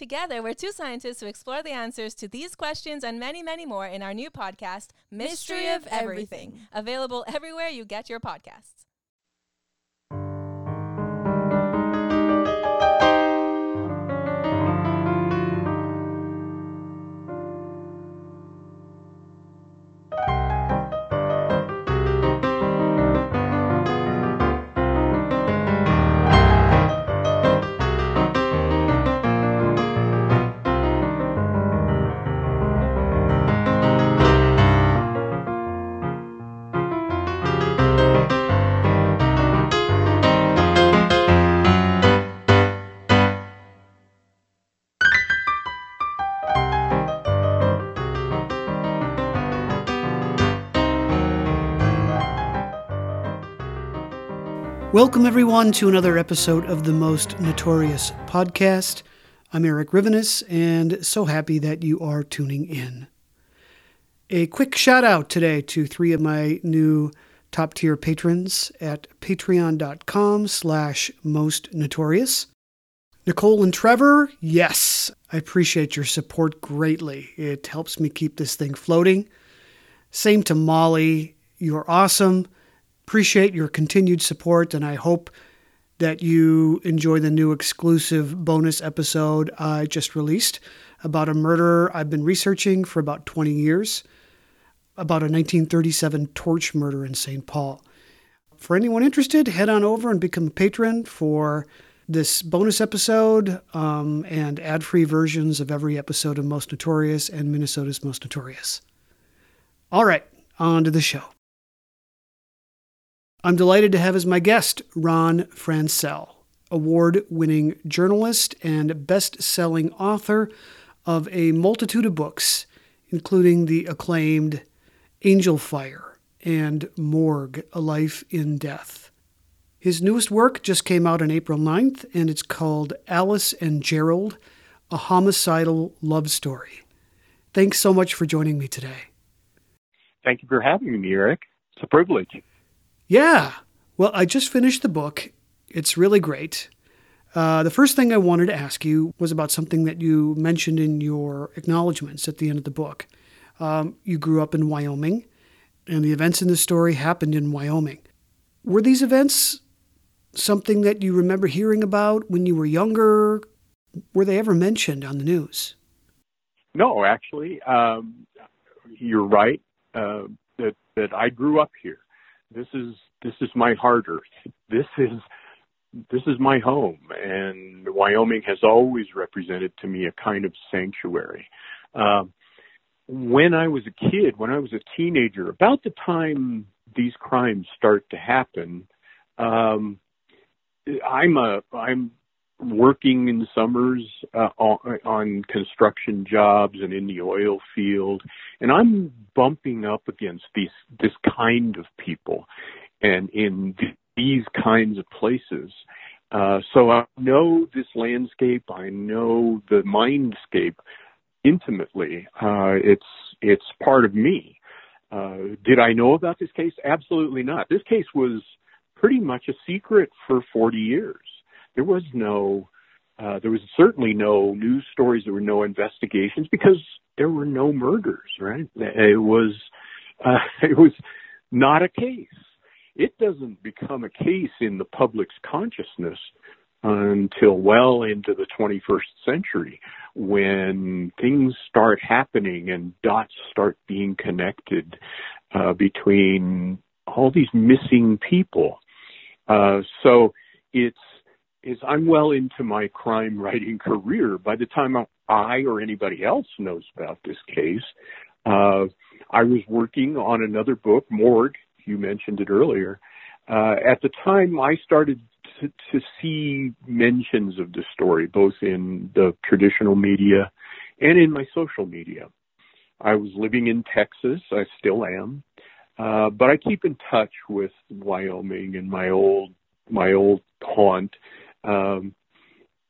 Together, we're two scientists who explore the answers to these questions and many, many more in our new podcast, Mystery, Mystery of Everything, Everything. available everywhere you get your podcasts. Welcome, everyone, to another episode of the Most Notorious Podcast. I'm Eric Rivenes, and so happy that you are tuning in. A quick shout out today to three of my new top tier patrons at patreon.com slash most notorious. Nicole and Trevor, yes, I appreciate your support greatly. It helps me keep this thing floating. Same to Molly, you're awesome. Appreciate your continued support, and I hope that you enjoy the new exclusive bonus episode I just released about a murder I've been researching for about 20 years, about a 1937 torch murder in St. Paul. For anyone interested, head on over and become a patron for this bonus episode um, and ad free versions of every episode of Most Notorious and Minnesota's Most Notorious. All right, on to the show. I'm delighted to have as my guest Ron Franscell, award winning journalist and best selling author of a multitude of books, including the acclaimed Angel Fire and Morgue A Life in Death. His newest work just came out on April 9th, and it's called Alice and Gerald A Homicidal Love Story. Thanks so much for joining me today. Thank you for having me, Eric. It's a privilege. Yeah. Well, I just finished the book. It's really great. Uh, the first thing I wanted to ask you was about something that you mentioned in your acknowledgments at the end of the book. Um, you grew up in Wyoming, and the events in the story happened in Wyoming. Were these events something that you remember hearing about when you were younger? Were they ever mentioned on the news? No, actually, um, you're right uh, that that I grew up here. This is this is my heart earth. This is this is my home, and Wyoming has always represented to me a kind of sanctuary. Um, when I was a kid, when I was a teenager, about the time these crimes start to happen, um, I'm a I'm working in summers uh, on, on construction jobs and in the oil field, and I'm bumping up against these this kind of people, and in th- these kinds of places. Uh, so I know this landscape. I know the mindscape intimately. Uh, it's it's part of me. Uh, did I know about this case? Absolutely not. This case was pretty much a secret for 40 years. There was no, uh, there was certainly no news stories. There were no investigations because there were no murders. Right? It was, uh, it was not a case. It doesn't become a case in the public's consciousness until well into the 21st century when things start happening and dots start being connected uh, between all these missing people. Uh, so it's it's I'm well into my crime writing career. By the time I or anybody else knows about this case, uh, I was working on another book, Morgue. You mentioned it earlier. Uh, at the time, I started to, to see mentions of the story, both in the traditional media and in my social media. I was living in Texas. I still am. Uh, but I keep in touch with Wyoming and my old my old haunt um,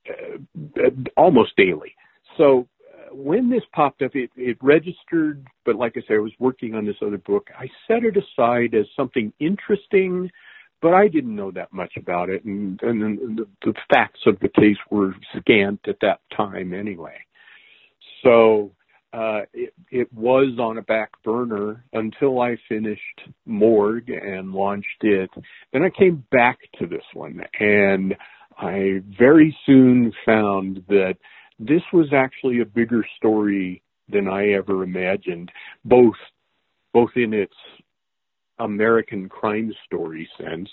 uh, almost daily. So uh, when this popped up, it, it registered. But like I say, I was working on this other book. I set it aside as something interesting but I didn't know that much about it, and, and the, the facts of the case were scant at that time anyway. So uh, it, it was on a back burner until I finished Morgue and launched it. Then I came back to this one, and I very soon found that this was actually a bigger story than I ever imagined, both both in its American crime story sense,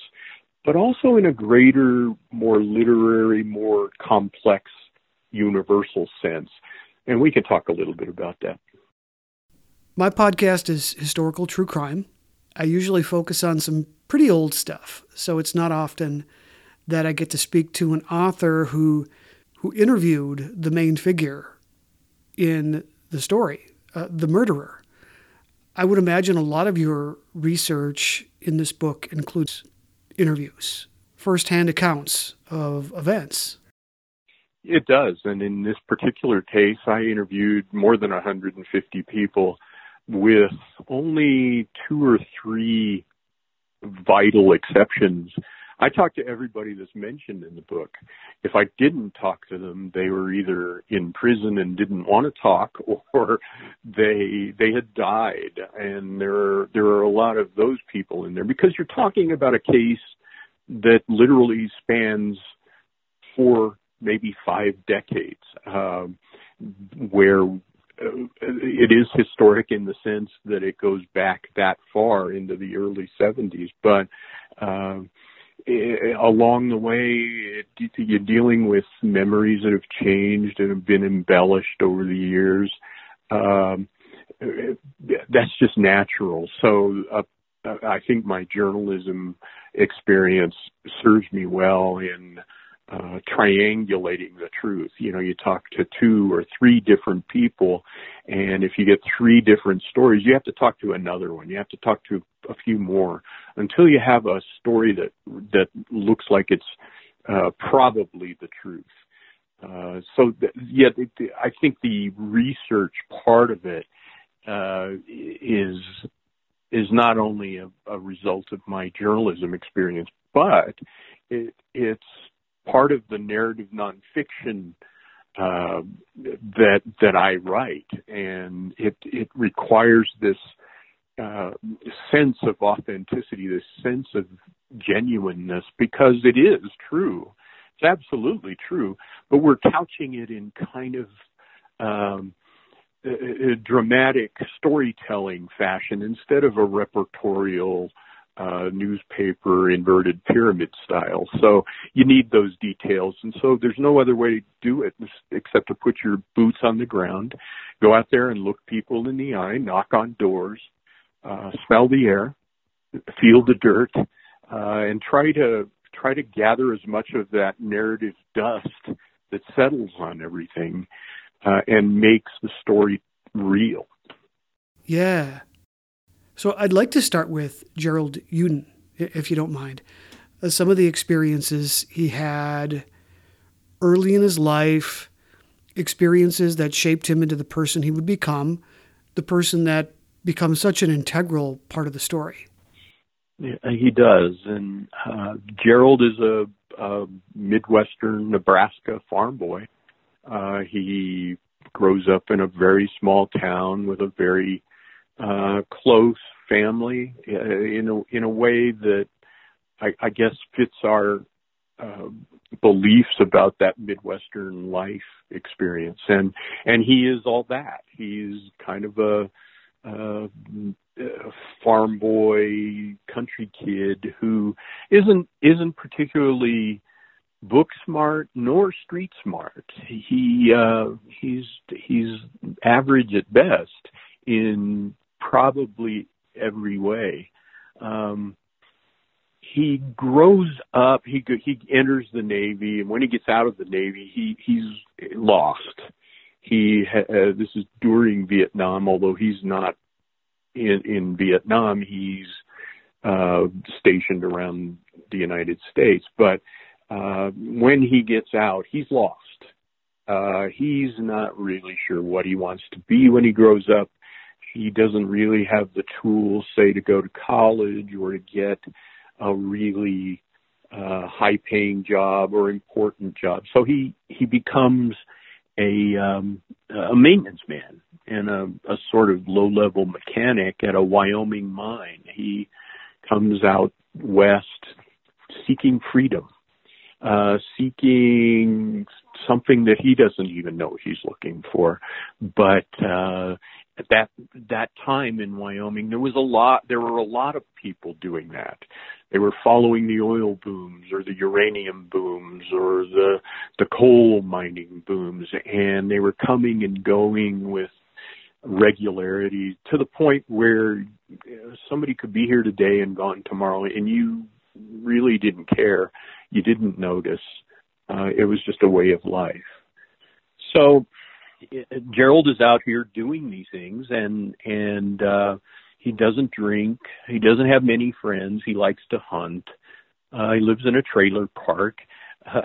but also in a greater, more literary, more complex, universal sense. And we can talk a little bit about that. My podcast is historical true crime. I usually focus on some pretty old stuff, so it's not often that I get to speak to an author who who interviewed the main figure in the story, uh, the murderer. I would imagine a lot of your research in this book includes interviews, firsthand accounts of events. It does. And in this particular case, I interviewed more than 150 people with only two or three vital exceptions I talked to everybody that's mentioned in the book. If I didn't talk to them, they were either in prison and didn't want to talk, or they they had died. And there are there are a lot of those people in there because you're talking about a case that literally spans four, maybe five decades, um, where uh, it is historic in the sense that it goes back that far into the early 70s, but um, Eh, eh, along the way, eh, you're dealing with memories that have changed and have been embellished over the years. Um, that's just natural. So uh, I think my journalism experience serves me well in uh, triangulating the truth. You know, you talk to two or three different people, and if you get three different stories, you have to talk to another one. You have to talk to a few more until you have a story that that looks like it's uh, probably the truth. Uh, so, th- yeah, I think the research part of it uh, is is not only a, a result of my journalism experience, but it, it's part of the narrative nonfiction uh, that that I write, and it it requires this uh, sense of authenticity, this sense of genuineness, because it is true. It's absolutely true, but we're couching it in kind of um, a, a dramatic storytelling fashion instead of a repertorial uh, newspaper inverted pyramid style. So you need those details. And so there's no other way to do it except to put your boots on the ground, go out there and look people in the eye, knock on doors, uh, smell the air, feel the dirt, uh, and try to try to gather as much of that narrative dust that settles on everything uh, and makes the story real. Yeah, so I'd like to start with Gerald Uden, if you don't mind. Uh, some of the experiences he had early in his life, experiences that shaped him into the person he would become, the person that becomes such an integral part of the story. Yeah, he does. And uh, Gerald is a, a Midwestern Nebraska farm boy. Uh, he grows up in a very small town with a very uh, close family uh, in a in a way that I, I guess fits our uh, beliefs about that Midwestern life experience, and and he is all that. He's kind of a, a, a farm boy, country kid who isn't isn't particularly book smart nor street smart. He uh, he's he's average at best in probably every way. Um, he grows up. He he enters the Navy, and when he gets out of the Navy, he he's lost. He uh, this is during Vietnam, although he's not in in Vietnam. He's uh, stationed around the United States, but uh, when he gets out, he's lost. Uh, he's not really sure what he wants to be when he grows up. He doesn't really have the tools, say, to go to college or to get a really uh, high paying job or important job. So he, he becomes a, um, a maintenance man and a, a sort of low level mechanic at a Wyoming mine. He comes out west seeking freedom uh, seeking something that he doesn't even know he's looking for. But uh, at that that time in Wyoming, there was a lot. There were a lot of people doing that. They were following the oil booms or the uranium booms or the the coal mining booms, and they were coming and going with regularity to the point where somebody could be here today and gone tomorrow, and you really didn't care you didn't notice. Uh, it was just a way of life. So Gerald is out here doing these things, and and uh, he doesn't drink. He doesn't have many friends. He likes to hunt. Uh, he lives in a trailer park. Uh,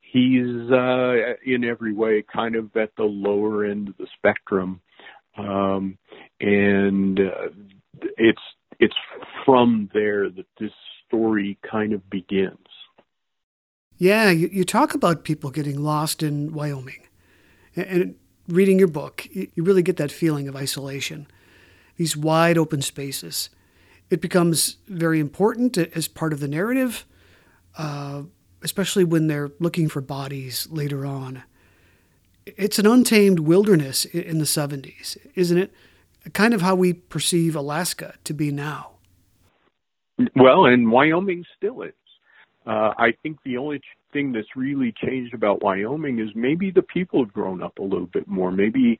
he's uh, in every way kind of at the lower end of the spectrum, um, and uh, it's it's from there that this story kind of begins. Yeah, you, you talk about people getting lost in Wyoming. And, and reading your book, you, really get that feeling of isolation, these wide open spaces. It becomes very important as part of the narrative, uh, especially when they're looking for bodies later on. It's an untamed wilderness in the 70s, isn't it? Kind of how we perceive Alaska to be now. Well, and Wyoming still is. Uh, I think the only thing that's really changed about Wyoming is maybe the people have grown up a little bit more. Maybe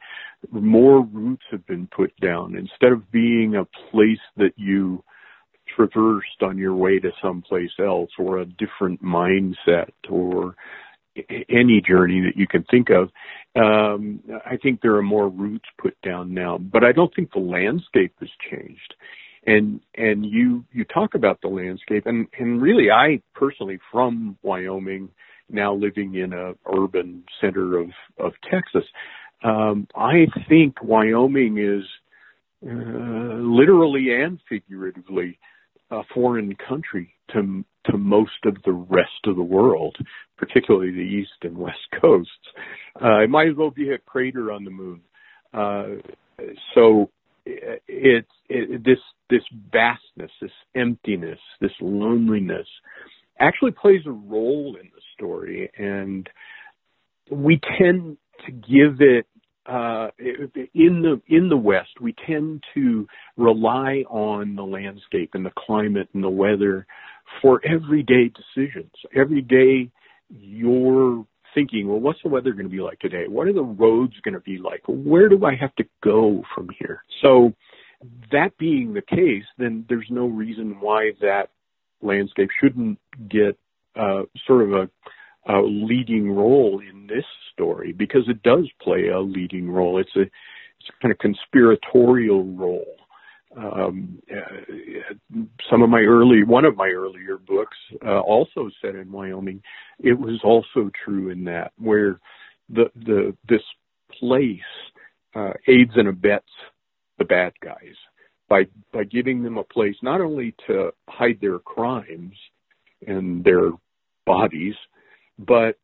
more roots have been put down instead of being a place that you traversed on your way to someplace else or a different mindset or any journey that you can think of. Um, I think there are more roots put down now, but I don't think the landscape has changed and and you you talk about the landscape and and really I personally from Wyoming now living in a urban center of of Texas um I think Wyoming is uh, literally and figuratively a foreign country to to most of the rest of the world, particularly the east and west coasts. Uh, it might as well be a crater on the moon. Uh, so it's it, this this vastness, this emptiness, this loneliness actually plays a role in the story, and we tend to give it uh, in the in the West. We tend to rely on the landscape and the climate and the weather for everyday decisions. Every day, you're thinking, well, what's the weather going to be like today? What are the roads going to be like? Where do I have to go from here? So, that being the case, then there's no reason why that landscape shouldn't get uh, sort of a, a leading role in this story because it does play a leading role. It's a it's a kind of conspiratorial role um, uh, some of my early, one of my earlier books, uh, also set in Wyoming. It was also true in that where the the this place uh, aids and abets the bad guys by by giving them a place not only to hide their crimes and their bodies, but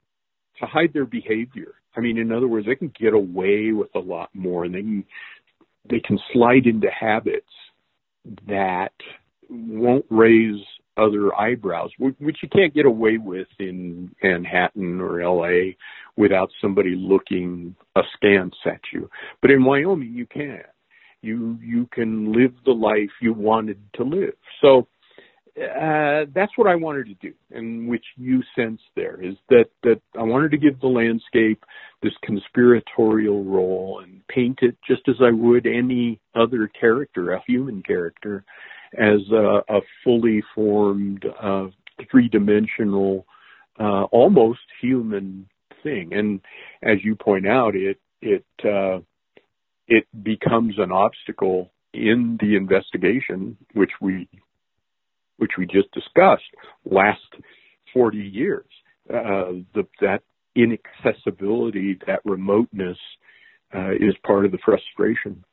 to hide their behavior. I mean, in other words, they can get away with a lot more, and they can they can slide into habits that won't raise other eyebrows, which you can't get away with in Manhattan or LA without somebody looking askance at you. But in Wyoming, you can. You you can live the life you wanted to live. So uh, that's what I wanted to do, and which you sense there is that that I wanted to give the landscape this conspiratorial role and paint it just as I would any other character, a human character, as a, a fully formed, uh, three-dimensional, uh, almost human thing. And as you point out, it it uh, it becomes an obstacle in the investigation, which we which we just discussed, last 40 years. Uh, the, that inaccessibility, that remoteness, uh, is part of the frustration.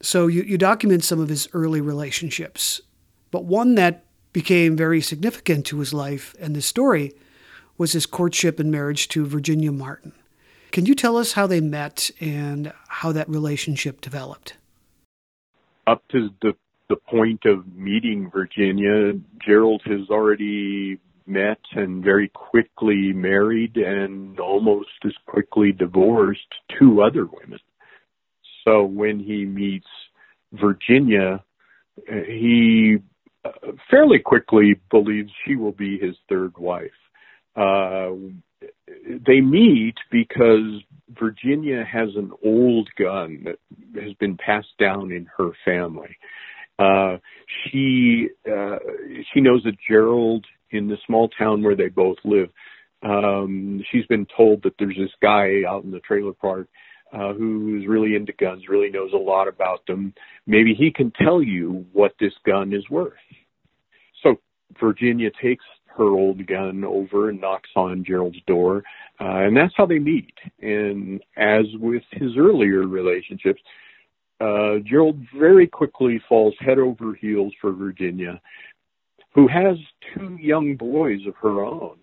So you, you document some of his early relationships, but one that became very significant to his life and the story was his courtship and marriage to Virginia Martin. Can you tell us how they met and how that relationship developed? Up to the the point of meeting Virginia, Gerald has already met and very quickly married and almost as quickly divorced two other women. So when he meets Virginia, he uh, fairly quickly believes she will be his third wife. Uh, they meet because Virginia has an old gun that has been passed down in her family. Uh, she uh, she knows that Gerald in the small town where they both live. Um, she's been told that there's this guy out in the trailer park uh, who's really into guns, really knows a lot about them. Maybe he can tell you what this gun is worth. So Virginia takes her old gun over and knocks on Gerald's door, uh, and that's how they meet. And as with his earlier relationships, uh, Gerald very quickly falls head over heels for Virginia, who has two young boys of her own.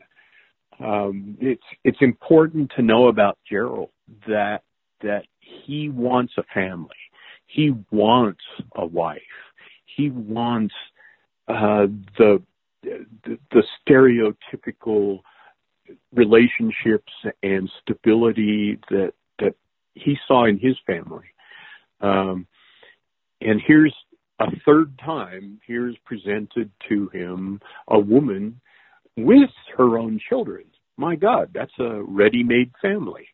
Um, it's it's important to know about Gerald that that he wants a family. He wants a wife. He wants uh, the, the the stereotypical relationships and stability that that he saw in his family. Um, and here's a third time, here's presented to him a woman with her own children. My God, that's a ready-made family.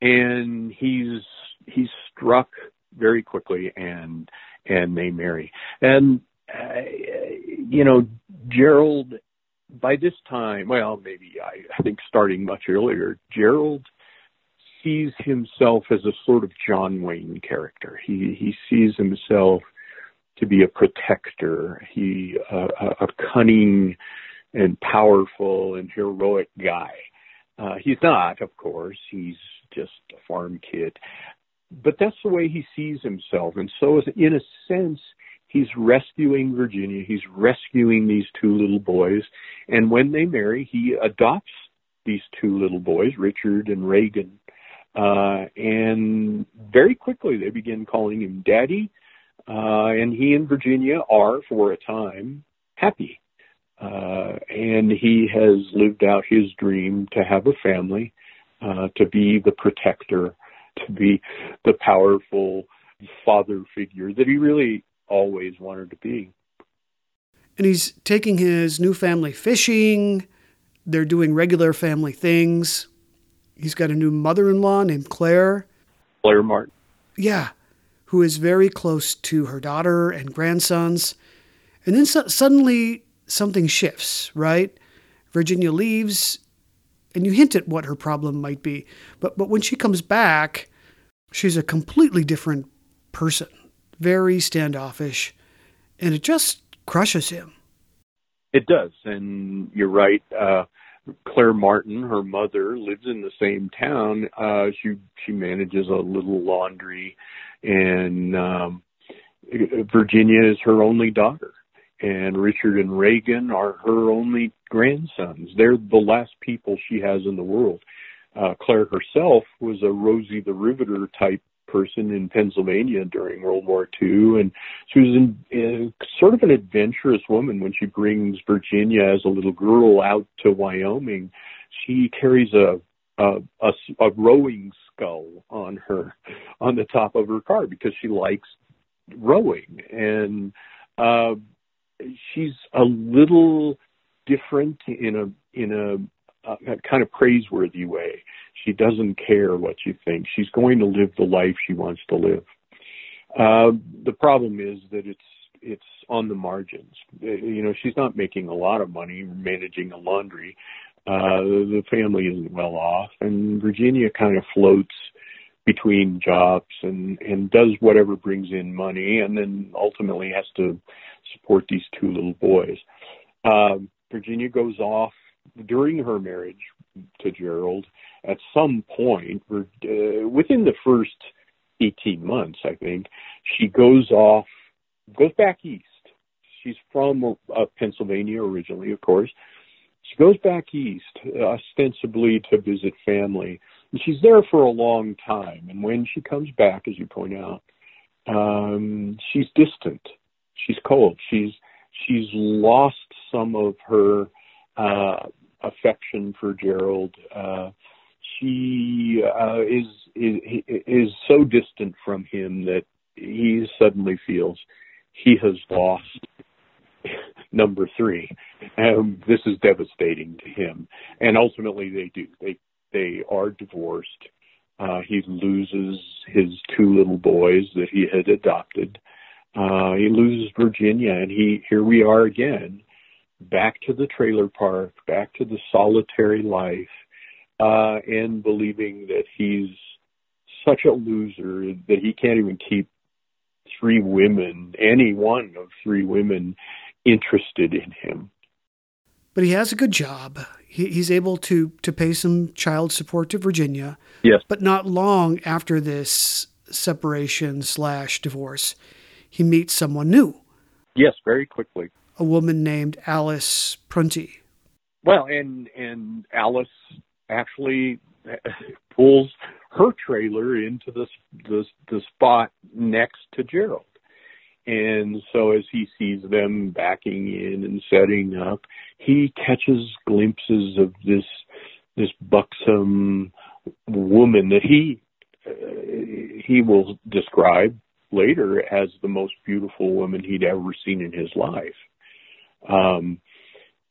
And he's he's struck very quickly, and and they marry. And uh, you know, Gerald, by this time, well, maybe I, I think starting much earlier, Gerald sees himself as a sort of John Wayne character. He he sees himself to be a protector. He uh, a, a cunning and powerful and heroic guy. Uh, he's not, of course. He's just a farm kid, but that's the way he sees himself. And so, in a sense, he's rescuing Virginia. He's rescuing these two little boys. And when they marry, he adopts these two little boys, Richard and Reagan, uh, and very quickly they begin calling him daddy. Uh, and he and Virginia are, for a time, happy. Uh, and he has lived out his dream to have a family, uh, to be the protector, to be the powerful father figure that he really always wanted to be. And he's taking his new family fishing. They're doing regular family things. He's got a new mother in law named Claire. Claire Martin. Yeah, who is very close to her daughter and grandsons. And then so- suddenly something shifts, right? Virginia leaves, and you hint at what her problem might be. But, but when she comes back, she's a completely different person, very standoffish, and it just crushes him. It does, and you're right. Uh, Claire Martin, her mother, lives in the same town. Uh, she she manages a little laundry, and um, Virginia is her only daughter, and Richard and Reagan are her only grandsons. They're the last people she has in the world. Uh, Claire herself was a Rosie the Riveter type person in Pennsylvania during World War II, and she was in, in, sort of an adventurous woman when she brings Virginia as a little girl out to Wyoming. She carries a a, a, a rowing scull on her on the top of her car because she likes rowing and uh she's a little different in a in a, a kind of praiseworthy way. She doesn't care what you think. She's going to live the life she wants to live. Uh the problem is that it's it's on the margins. You know she's not making a lot of money managing a laundry. Uh, the family isn't well off, and Virginia kind of floats between jobs and and does whatever brings in money, and then ultimately has to support these two little boys. Uh, Virginia goes off during her marriage to Gerald. At some point, uh, within the first 18 months, I think, she goes off, goes back east. She's from uh, Pennsylvania originally, of course, she goes back east, ostensibly to visit family. And she's there for a long time. And when she comes back, as you point out, um, she's distant. She's cold. She's she's lost some of her uh, affection for Gerald. Uh, she uh, is, is is so distant from him that he suddenly feels he has lost number three. Um, this is devastating to him, and ultimately they do. They they are divorced. Uh, he loses his two little boys that he had adopted. Uh, he loses Virginia, and he here we are again, back to the trailer park, back to the solitary life, uh, and believing that he's such a loser that he can't even keep three women, any one of three women, interested in him. But he has a good job. He, he's able to to pay some child support to Virginia. Yes. But not long after this separation slash divorce, he meets someone new. Yes, very quickly. A woman named Alice Prunty. Well, and and Alice actually pulls her trailer into the the, the spot next to Gerald. And so as he sees them backing in and setting up, he catches glimpses of this this buxom woman that he uh, he will describe later as the most beautiful woman he'd ever seen in his life. Um,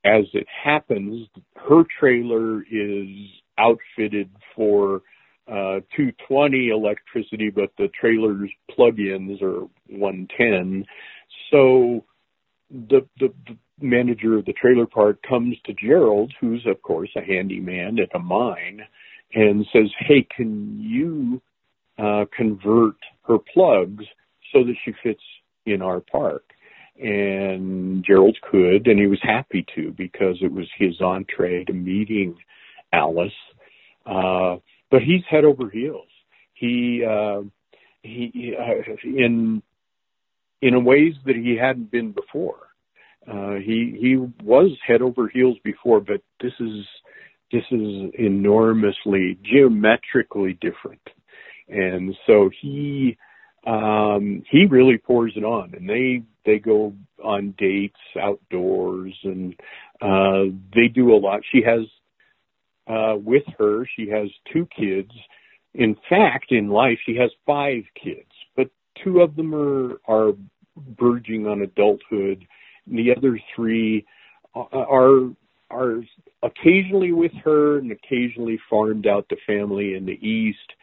as it happens, her trailer is outfitted for uh, 220 electricity, but the trailer's plug-ins are 110. So the, the, the manager of the trailer park comes to Gerald, who's of course a handyman at a mine, and says, "Hey, can you uh, convert her plugs so that she fits in our park?" And Gerald could, and he was happy to because it was his entree to meeting Alice. Uh, but he's head over heels. He uh, he uh, in in ways that he hadn't been before. Uh, he he was head over heels before, but this is this is enormously geometrically different, and so he um, he really pours it on, and they they go on dates outdoors, and uh, they do a lot. She has uh, with her. She has two kids. In fact, in life, she has five kids, but two of them are, are verging on adulthood. And The other three are, are occasionally with her and occasionally farmed out to family in the East.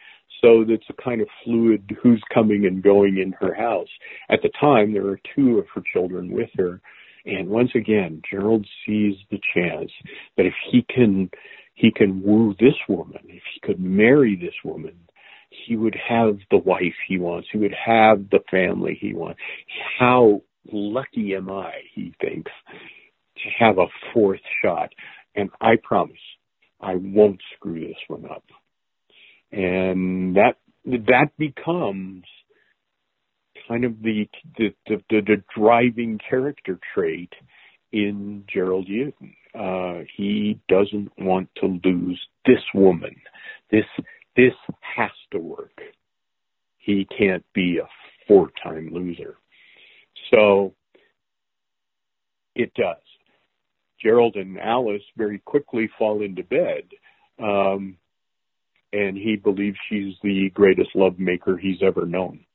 So it's a kind of fluid who's coming and going in her house. At the time, there are two of her children with her. And once again, Gerald sees the chance that if he can he can woo this woman. If he could marry this woman, he would have the wife he wants. He would have the family he wants. How lucky am I, he thinks, to have a fourth shot. And I promise I won't screw this one up. And that that becomes kind of the the, the, the driving character trait in Gerald Uden. Uh, he doesn't want to lose this woman. This this has to work. He can't be a four time loser. So it does. Gerald and Alice very quickly fall into bed. Um, and he believes she's the greatest love maker he's ever known.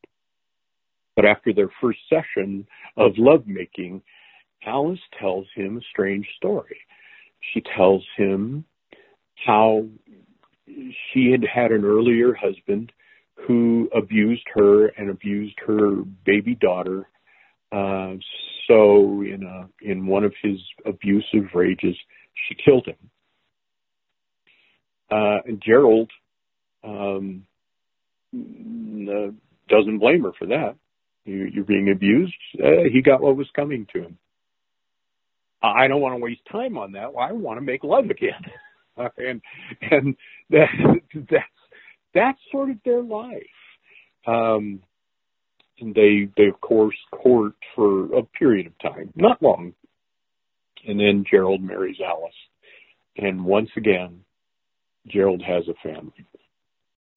But after their first session of lovemaking, Alice tells him a strange story. She tells him how she had had an earlier husband who abused her and abused her baby daughter. Uh, so in a in one of his abusive rages, she killed him. Uh, Gerald um, uh, doesn't blame her for that. You, you're being abused. Uh, he got what was coming to him. I don't want to waste time on that. Well, I want to make love again, and and that, that's that's sort of their life. Um, and they they of course court for a period of time, not long, and then Gerald marries Alice, and once again, Gerald has a family.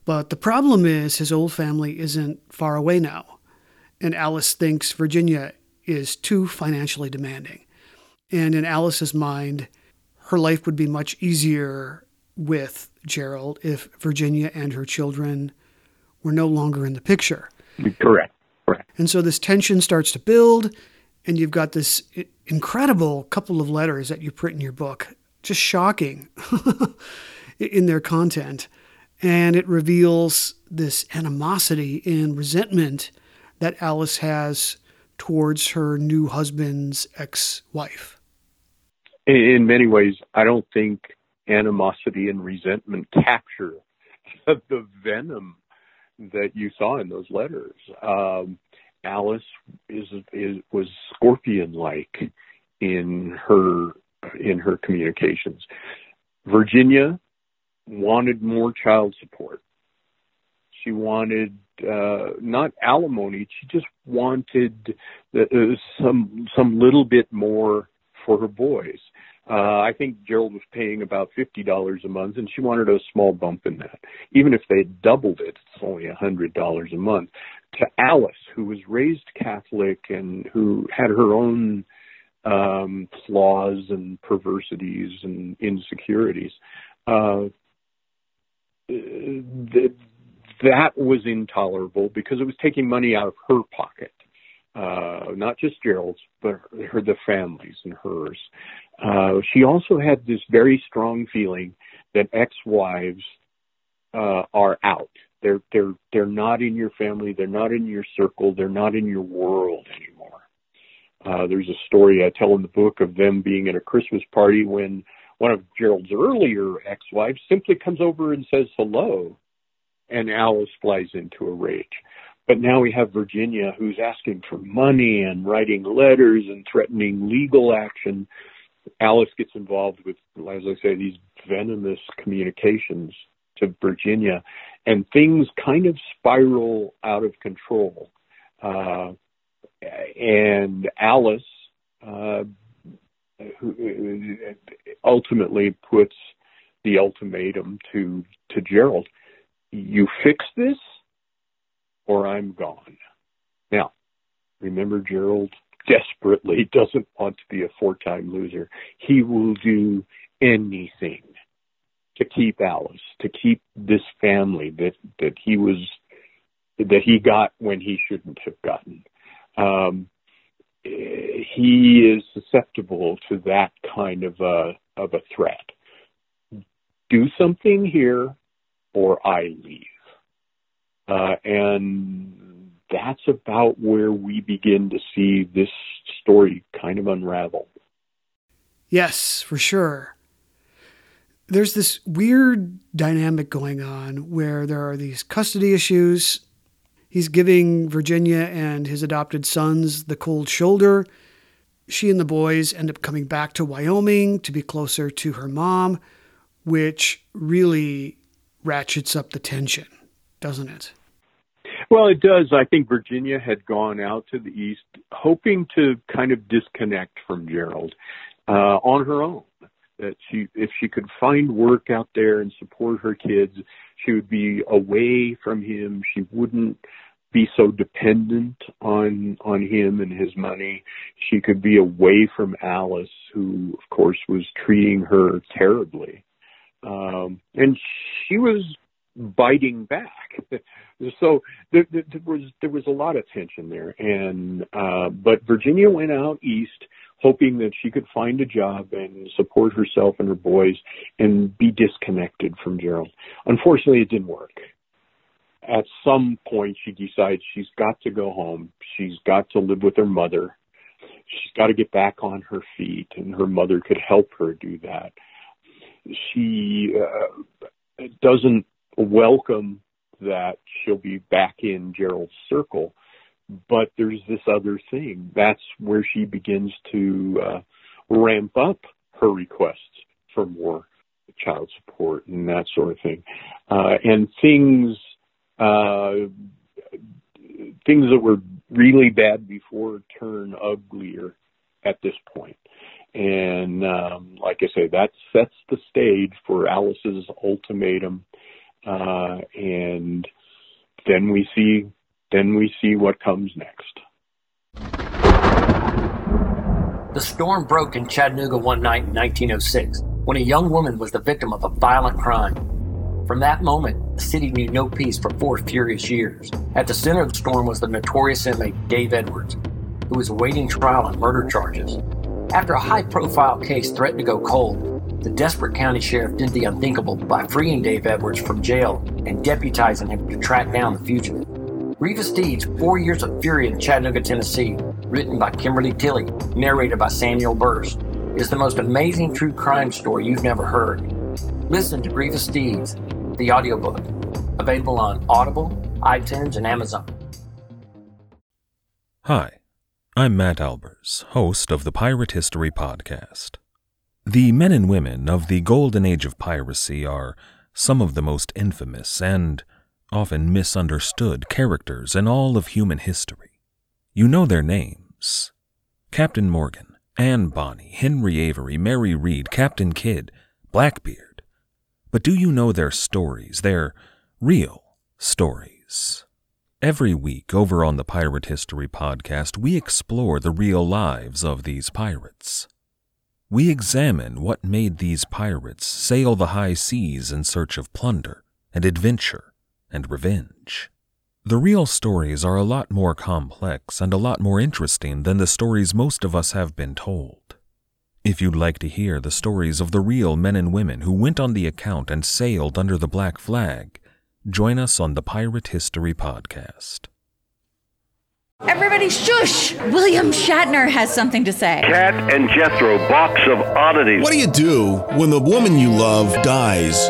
But the problem is his old family isn't far away now, and Alice thinks Virginia is too financially demanding. And in Alice's mind, her life would be much easier with Gerald if Virginia and her children were no longer in the picture. Correct. Correct. And so this tension starts to build, and you've got this incredible couple of letters that you print in your book, just shocking in their content. And it reveals this animosity and resentment that Alice has towards her new husband's ex wife in many ways, I don't think animosity and resentment capture the venom that you saw in those letters. Um, Alice is, is was scorpion-like in her in her communications. Virginia wanted more child support. She wanted uh, not alimony. She just wanted uh, some some little bit more for her boys. Uh, I think Gerald was paying about fifty dollars a month, and she wanted a small bump in that. Even if they doubled it, it's only a hundred dollars a month. To Alice, who was raised Catholic and who had her own um, flaws and perversities and insecurities, uh, th- that was intolerable because it was taking money out of her pocket uh, not just Gerald's, but her, the families and hers. Uh, she also had this very strong feeling that ex-wives uh, are out. They're they're they're not in your family. They're not in your circle. They're not in your world anymore. Uh, there's a story I tell in the book of them being at a Christmas party when one of Gerald's earlier ex-wives simply comes over and says hello, and Alice flies into a rage. But now we have Virginia who's asking for money and writing letters and threatening legal action. Alice gets involved with, as I say, these venomous communications to Virginia, and things kind of spiral out of control. Uh, and Alice uh, ultimately puts the ultimatum to to Gerald: "You fix this, or I'm gone. Now, remember, Gerald desperately doesn't want to be a four time loser. He will do anything to keep Alice, to keep this family that, that he was, that he got when he shouldn't have gotten. Um, he is susceptible to that kind of a, of a threat. Do something here or I leave. Uh, and that's about where we begin to see this story kind of unravel. Yes, for sure. There's this weird dynamic going on where there are these custody issues. He's giving Virginia and his adopted sons the cold shoulder. She and the boys end up coming back to Wyoming to be closer to her mom, which really ratchets up the tension, doesn't it? Well, it does. I think Virginia had gone out to the east hoping to kind of disconnect from Gerald uh, on her own. That she, if she could find work out there and support her kids, she would be away from him. She wouldn't be so dependent on on him and his money. She could be away from Alice, who of course was treating her terribly, um, and she was biting back. so there, there, was there was a lot of tension there, and uh, but Virginia went out east hoping that she could find a job and support herself and her boys and be disconnected from Gerald. Unfortunately, it didn't work. At some point, she decides she's got to go home. She's got to live with her mother. She's got to get back on her feet, and her mother could help her do that. She uh, doesn't welcome that she'll be back in Gerald's circle but there's this other thing. That's where she begins to uh, ramp up her requests for more child support and that sort of thing. Uh, and things, uh, things that were really bad before turn uglier at this point. And um, like I say, that sets the stage for Alice's ultimatum. Uh, and then we see then we see what comes next. The storm broke in Chattanooga one night in 1906 when a young woman was the victim of a violent crime. From that moment, the city knew no peace for four furious years. At the center of the storm was the notorious inmate Dave Edwards, who was awaiting trial on murder charges. After a high profile case threatened to go cold, the desperate county sheriff did the unthinkable by freeing Dave Edwards from jail and deputizing him to track down the fugitive. Grievous Deeds, Four Years of Fury in Chattanooga, Tennessee, written by Kimberly Tilley, narrated by Samuel Burst, is the most amazing true crime story you've never heard. Listen to Grievous Deeds, the audiobook, available on Audible, iTunes, and Amazon. Hi, I'm Matt Albers, host of the Pirate History Podcast. The men and women of the golden age of piracy are some of the most infamous and often misunderstood characters in all of human history. You know their names Captain Morgan, Anne Bonny, Henry Avery, Mary Read, Captain Kidd, Blackbeard. But do you know their stories, their real stories? Every week over on the Pirate History Podcast, we explore the real lives of these pirates. We examine what made these pirates sail the high seas in search of plunder and adventure and revenge. The real stories are a lot more complex and a lot more interesting than the stories most of us have been told. If you'd like to hear the stories of the real men and women who went on the account and sailed under the black flag, join us on the Pirate History Podcast. Everybody shush! William Shatner has something to say. Kat and Jethro, box of oddities. What do you do when the woman you love dies?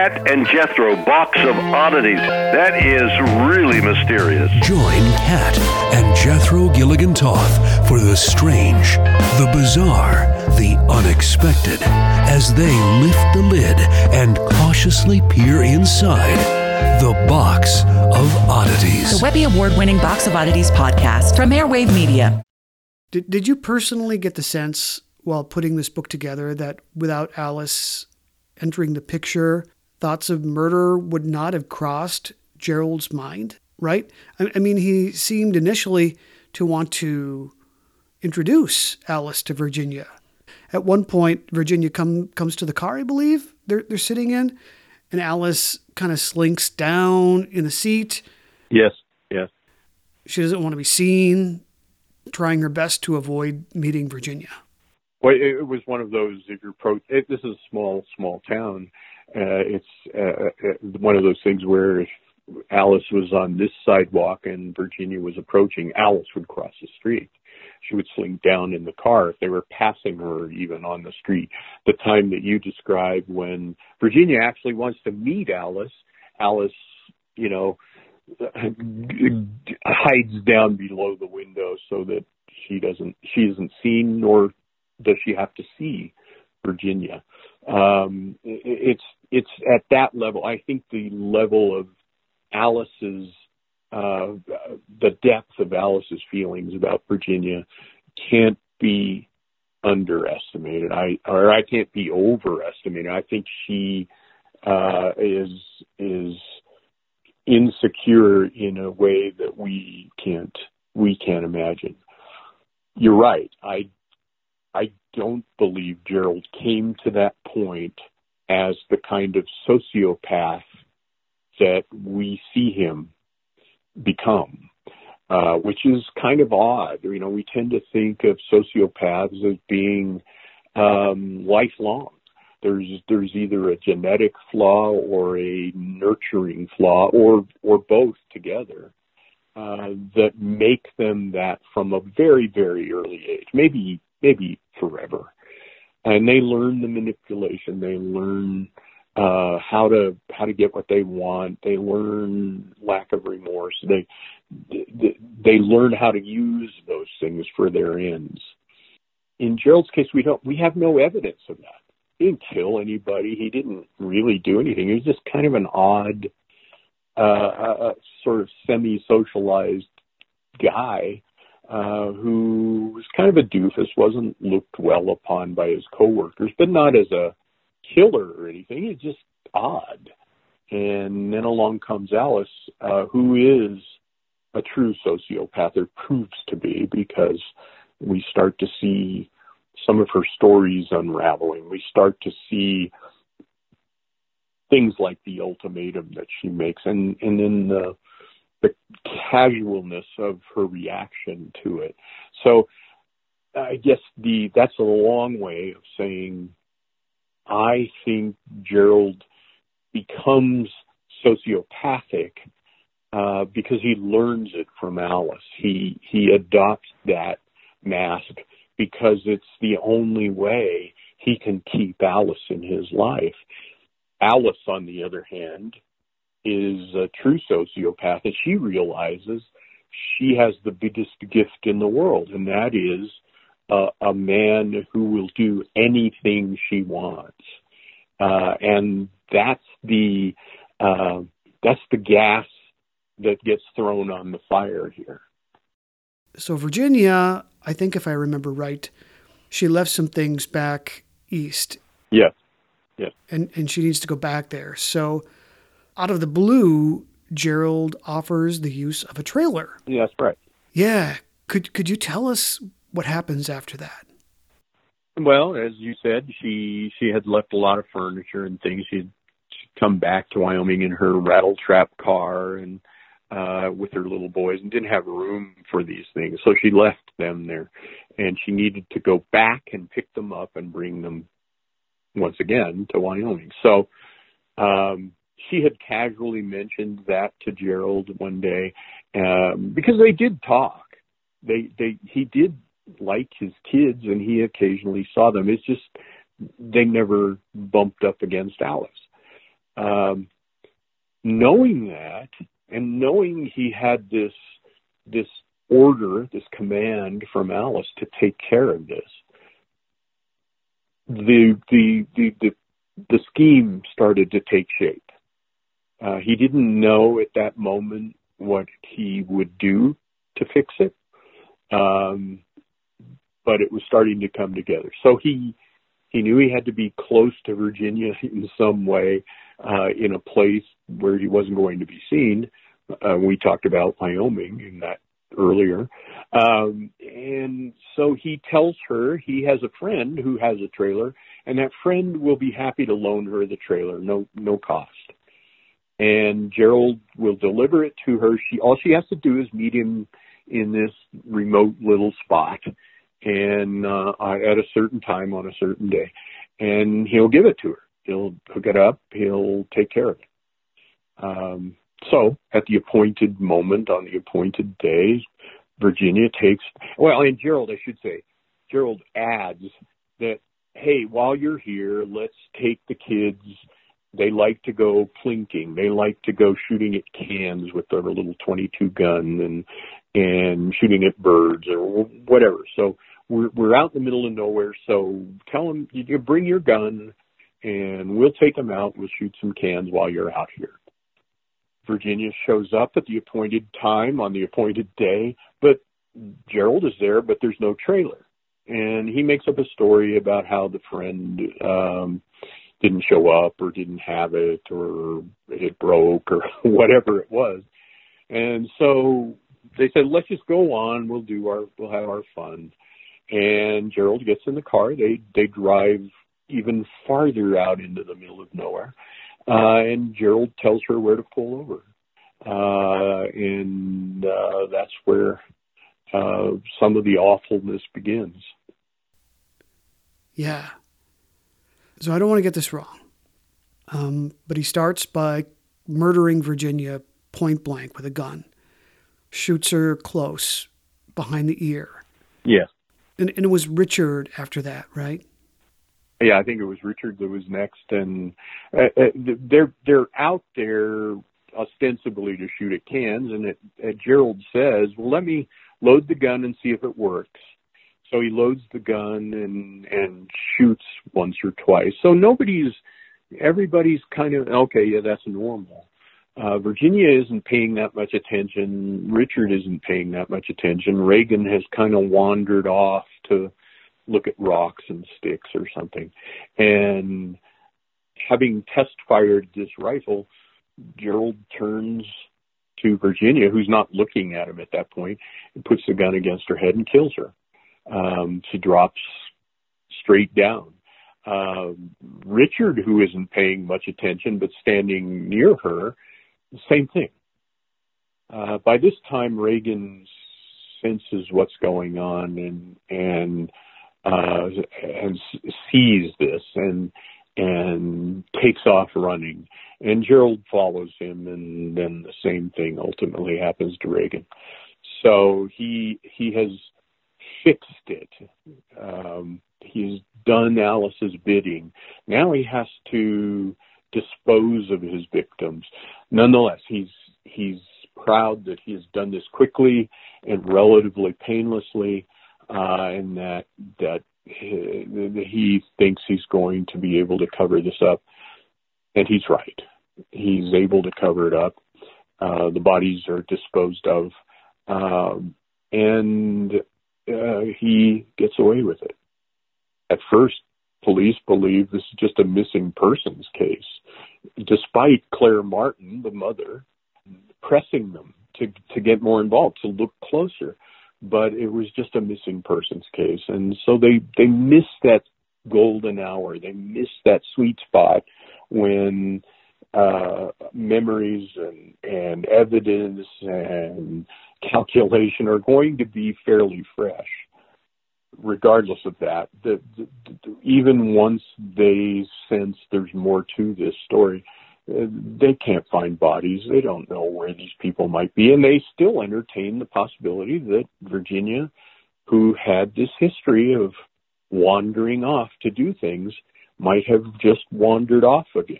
Kat and Jethro Box of Oddities. That is really mysterious. Join Kat and Jethro Gilligan Toth for the strange, the bizarre, the unexpected as they lift the lid and cautiously peer inside the Box of Oddities. The Webby Award winning Box of Oddities podcast from Airwave Media. Did, did you personally get the sense while putting this book together that without Alice entering the picture, thoughts of murder would not have crossed Gerald's mind, right? I, I mean, he seemed initially to want to introduce Alice to Virginia. At one point, Virginia come, comes to the car, I believe they're, they're sitting in, and Alice kind of slinks down in the seat. Yes, yes. She doesn't want to be seen, trying her best to avoid meeting Virginia. Well, it was one of those. If you're pro, it, this is a small, small town, it's uh, uh, one of those things where if Alice was on this sidewalk and Virginia was approaching, Alice would cross the street. She would sling down in the car if they were passing her even on the street. The time that you describe when Virginia actually wants to meet Alice, Alice, you know, hides down below the window so that she doesn't she isn't seen nor does she have to see Virginia. Um, it's it's at that level. I think the level of Alice's uh, the depth of Alice's feelings about Virginia can't be underestimated. I or I can't be overestimated. I think she uh, is is insecure in a way that we can't we can't imagine. You're right. I I don't believe Gerald came to that point as the kind of sociopath that we see him become, uh, which is kind of odd. You know, we tend to think of sociopaths as being um, lifelong. There's there's either a genetic flaw or a nurturing flaw, or or both together, uh, that make them that from a very very early age. Maybe maybe forever. And they learn the manipulation. They learn uh, how to how to get what they want. They learn lack of remorse. They they, learn how to use those things for their ends. In Gerald's case, we don't we have no evidence of that. He didn't kill anybody. He didn't really do anything. He was just kind of an odd, uh, uh, sort of semi-socialized guy uh, who was kind of a doofus, wasn't looked well upon by his coworkers, but not as a killer or anything. He's just odd. And then along comes Alice, uh, who is a true sociopath, or proves to be, because we start to see some of her stories unraveling. We start to see things like the ultimatum that she makes, and and then the the casualness of her reaction to it. So I guess the that's a long way of saying I think Gerald becomes sociopathic uh, because he learns it from Alice. He he adopts that mask because it's the only way he can keep Alice in his life. Alice, on the other hand, is a true sociopath, and she realizes she has the biggest gift in the world, and that is uh, a man who will do anything she wants, uh, and that's the uh, that's the gas that gets thrown on the fire here. So Virginia, I think if I remember right, she left some things back east. Yes. Yes. And and she needs to go back there. So out of the blue, Gerald offers the use of a trailer. Yeah, that's right. Yeah. Could could you tell us what happens after that? Well, as you said, she she had left a lot of furniture and things. She'd, she'd come back to Wyoming in her rattle trap car and uh with her little boys and didn't have room for these things. So she left them there and she needed to go back and pick them up and bring them once again to Wyoming. So um she had casually mentioned that to Gerald one day um, because they did talk. They they he did like his kids and he occasionally saw them. It's just they never bumped up against Alice. Um, knowing that and knowing he had this this order, this command from Alice to take care of this, the the the the, the scheme started to take shape. Uh, he didn't know at that moment what he would do to fix it, um, but it was starting to come together. So he he knew he had to be close to Virginia in some way, uh, in a place where he wasn't going to be seen. Uh, we talked about Wyoming in that earlier. Um, and so he tells her he has a friend who has a trailer and that friend will be happy to loan her the trailer, no, no cost and Gerald will deliver it to her. She all she has to do is meet him in this remote little spot and uh, at a certain time on a certain day, and he'll give it to her. He'll hook it up. He'll take care of it. Um, so at the appointed moment on the appointed day, Virginia takes well, and Gerald, I should say, Gerald adds that hey, while you're here, let's take the kids they like to go plinking. They like to go shooting at cans with their little 22 gun and and shooting at birds or whatever. So we're we're out in the middle of nowhere. So tell them you bring your gun, and we'll take them out. We'll shoot some cans while you're out here. Virginia shows up at the appointed time on the appointed day, but Gerald is there, but there's no trailer. And he makes up a story about how the friend um didn't show up or didn't have it or it broke or whatever it was. And so they said, let's just go on. We'll do our, we'll have our fun. And Gerald gets in the car. They, they drive even farther out into the middle of nowhere. Uh, and Gerald tells her where to pull over. Uh, and, uh, that's where, uh, some of the awfulness begins. Yeah. So I don't want to get this wrong. Um, but he starts by murdering Virginia point blank with a gun, shoots her close behind the ear. Yeah. And, and it was Richard after that, right? Yeah, I think it was Richard that was next, and uh, uh, they're they're out there ostensibly to shoot at cans, and it, uh, Gerald says, "Well, let me load the gun and see if it works." So he loads the gun and and shoots once or twice. So nobody's everybody's kind of okay, yeah, that's normal. Uh, Virginia isn't paying that much attention. Richard isn't paying that much attention. Reagan has kind of wandered off to look at rocks and sticks or something. And having test fired this rifle, Gerald turns to Virginia, who's not looking at him at that point, and puts the gun against her head and kills her. Um, she drops straight down. Uh, Richard, who isn't paying much attention but standing near her, same thing. Uh, by this time, Reagan senses what's going on and and uh, and sees this and and takes off running. And Gerald follows him, and then the same thing ultimately happens to Reagan. So he he has fixed it. Um, he's done Alice's bidding. Now he has to dispose of his victims. Nonetheless, he's he's proud that he has done this quickly and relatively painlessly, uh, and that that he, he thinks he's going to be able to cover this up. And he's right. He's able to cover it up. Uh, the bodies are disposed of. Um, and uh, he gets away with it. At first, police believe this is just a missing persons case, despite Claire Martin, the mother, pressing them to to get more involved, to look closer. But it was just a missing persons case, and so they they miss that golden hour. They miss that sweet spot when uh, memories and, and evidence and calculation are going to be fairly fresh. Regardless of that, the, the, the, even once they sense there's more to this story, uh, they can't find bodies. They don't know where these people might be, and they still entertain the possibility that Virginia, who had this history of wandering off to do things, might have just wandered off again.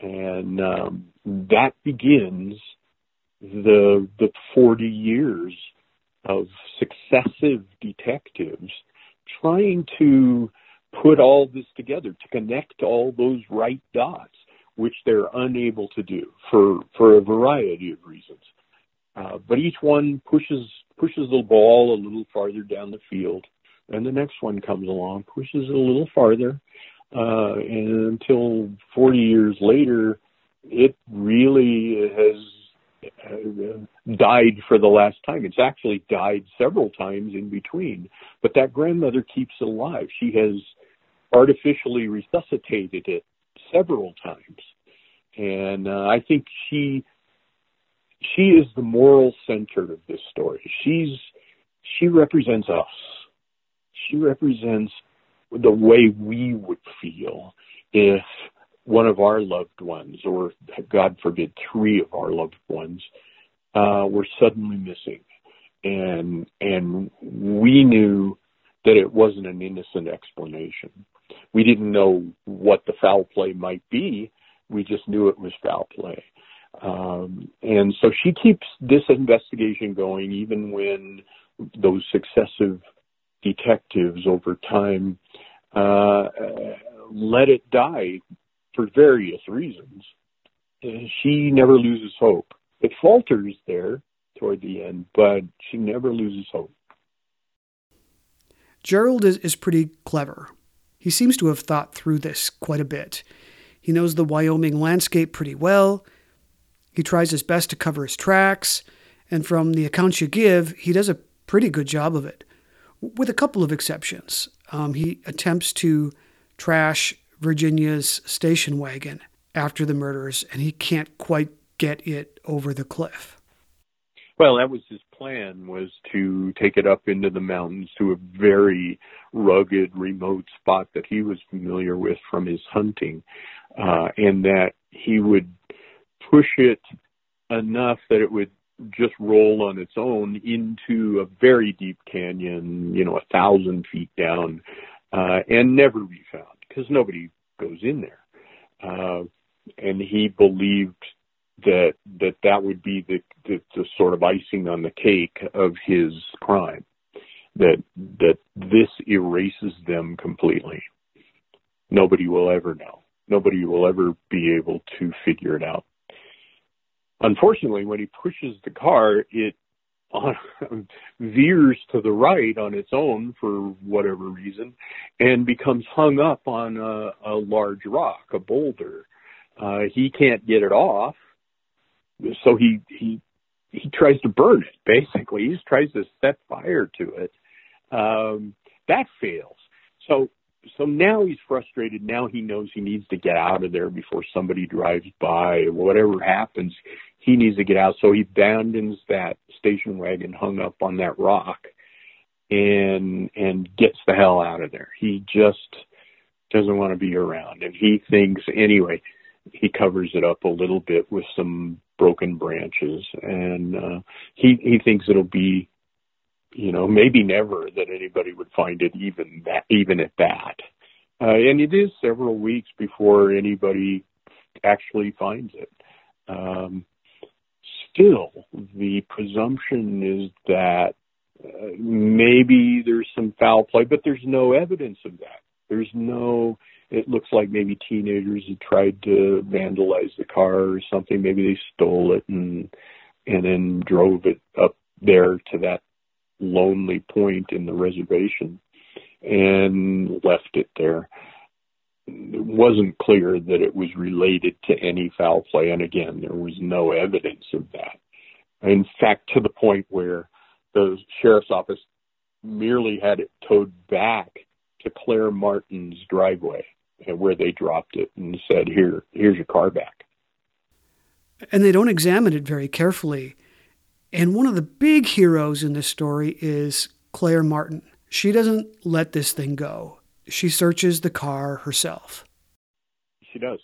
And um, that begins the the 40 years of successive detectives trying to put all this together to connect all those right dots which they're unable to do for for a variety of reasons. Uh, but each one pushes pushes the ball a little farther down the field and the next one comes along pushes it a little farther uh, and until 40 years later it really has died for the last time. It's actually died several times in between. But that grandmother keeps it alive. She has artificially resuscitated it several times. And uh, I think she she is the moral center of this story. She's she represents us. She represents the way we would feel if one of our loved ones, or God forbid, three of our loved ones, uh, were suddenly missing, and and we knew that it wasn't an innocent explanation. We didn't know what the foul play might be, we just knew it was foul play. Um, and so she keeps this investigation going, even when those successive detectives over time uh, let it die for various reasons. She never loses hope. It falters there toward the end, but she never loses hope. Gerald is, is pretty clever. He seems to have thought through this quite a bit. He knows the Wyoming landscape pretty well. He tries his best to cover his tracks, and from the accounts you give, he does a pretty good job of it, with a couple of exceptions. Um, he attempts to trash Virginia's station wagon after the murders, and he can't quite get it over the cliff. Well, that was his plan was to take it up into the mountains to a very rugged, remote spot that he was familiar with from his hunting, uh, and that he would push it enough that it would just roll on its own into a very deep canyon, you know, a thousand feet down, uh, and never be found because nobody goes in there. Uh, and he believed that that that would be the, the the sort of icing on the cake of his crime that that this erases them completely. Nobody will ever know. Nobody will ever be able to figure it out unfortunately when he pushes the car it on, veers to the right on its own for whatever reason and becomes hung up on a, a large rock a boulder. Uh, he can't get it off so he he he tries to burn it basically. He tries to set fire to it. Um that fails. So so now he's frustrated. Now he knows he needs to get out of there before somebody drives by. Whatever happens he needs to get out. So he abandons that station wagon hung up on that rock and and gets the hell out of there. He just doesn't want to be around. And he thinks anyway he covers it up a little bit with some broken branches, and uh, he he thinks it'll be, you know, maybe never that anybody would find it, even that even at that. Uh, and it is several weeks before anybody actually finds it. Um, still, the presumption is that uh, maybe there's some foul play, but there's no evidence of that. There's no it looks like maybe teenagers had tried to vandalize the car or something. Maybe they stole it and and then drove it up there to that lonely point in the reservation and left it there. It wasn't clear that it was related to any foul play, and again, there was no evidence of that. In fact, to the point where the sheriff's office merely had it towed back to Claire Martin's driveway where they dropped it and said, "Here, here's your car back." And they don't examine it very carefully. And one of the big heroes in this story is Claire Martin. She doesn't let this thing go. She searches the car herself. She does.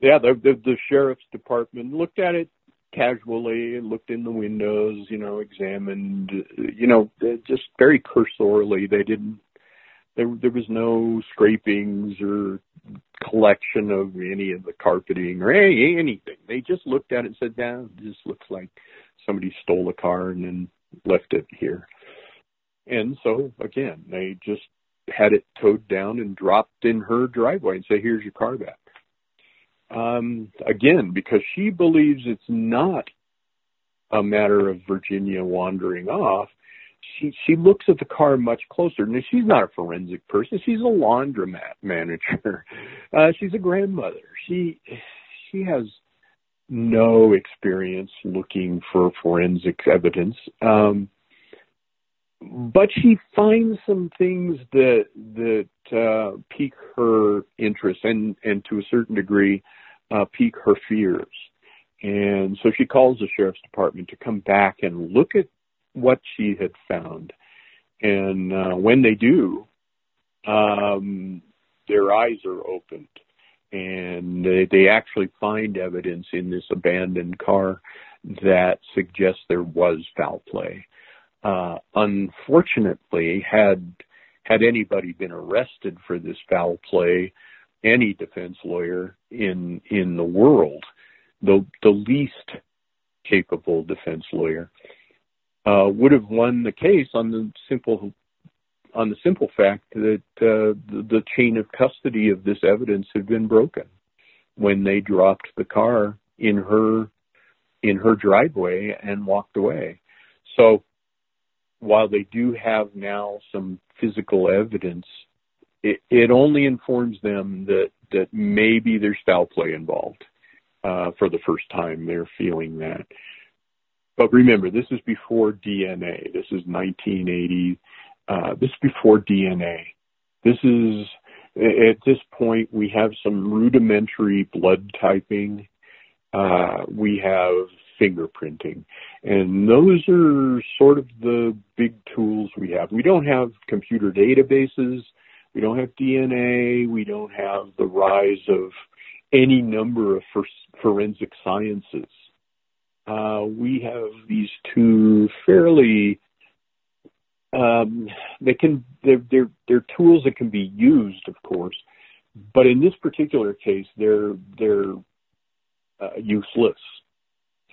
Yeah, the, the, the sheriff's department looked at it casually, looked in the windows, you know, examined, you know, just very cursorily. They didn't there there was no scrapings or collection of any of the carpeting or any, anything. They just looked at it and said, "Yeah, this looks like somebody stole a car and then left it here." And so again, they just had it towed down and dropped in her driveway and say, "Here's your car back." Um, again, because she believes it's not a matter of Virginia wandering off, she she looks at the car much closer. Now she's not a forensic person. She's a laundromat manager. Uh, she's a grandmother. She she has no experience looking for forensic evidence. Um, but she finds some things that that uh, pique her interest and and to a certain degree uh, pique her fears. And so she calls the sheriff's department to come back and look at what she had found. And uh, when they do, um, their eyes are opened and they, they actually find evidence in this abandoned car that suggests there was foul play. Uh, unfortunately, had had anybody been arrested for this foul play, any defense lawyer in in the world, the the least capable defense lawyer, uh, would have won the case on the simple on the simple fact that uh, the, chain of custody of this evidence had been broken when they dropped the car in her in her driveway and walked away. So while they do have now some physical evidence, it, it only informs them that that maybe there's foul play involved. Uh, for the first time, they're feeling that. But remember, this is before DNA. This is 1980. Uh, this is before DNA. This is at this point we have some rudimentary blood typing. Uh, we have fingerprinting, and those are sort of the big tools we have. We don't have computer databases. We don't have DNA. We don't have the rise of any number of forensic sciences. Uh, we have these two fairly um, they can they're, they're they're tools that can be used, of course, but in this particular case, they're they're uh, useless.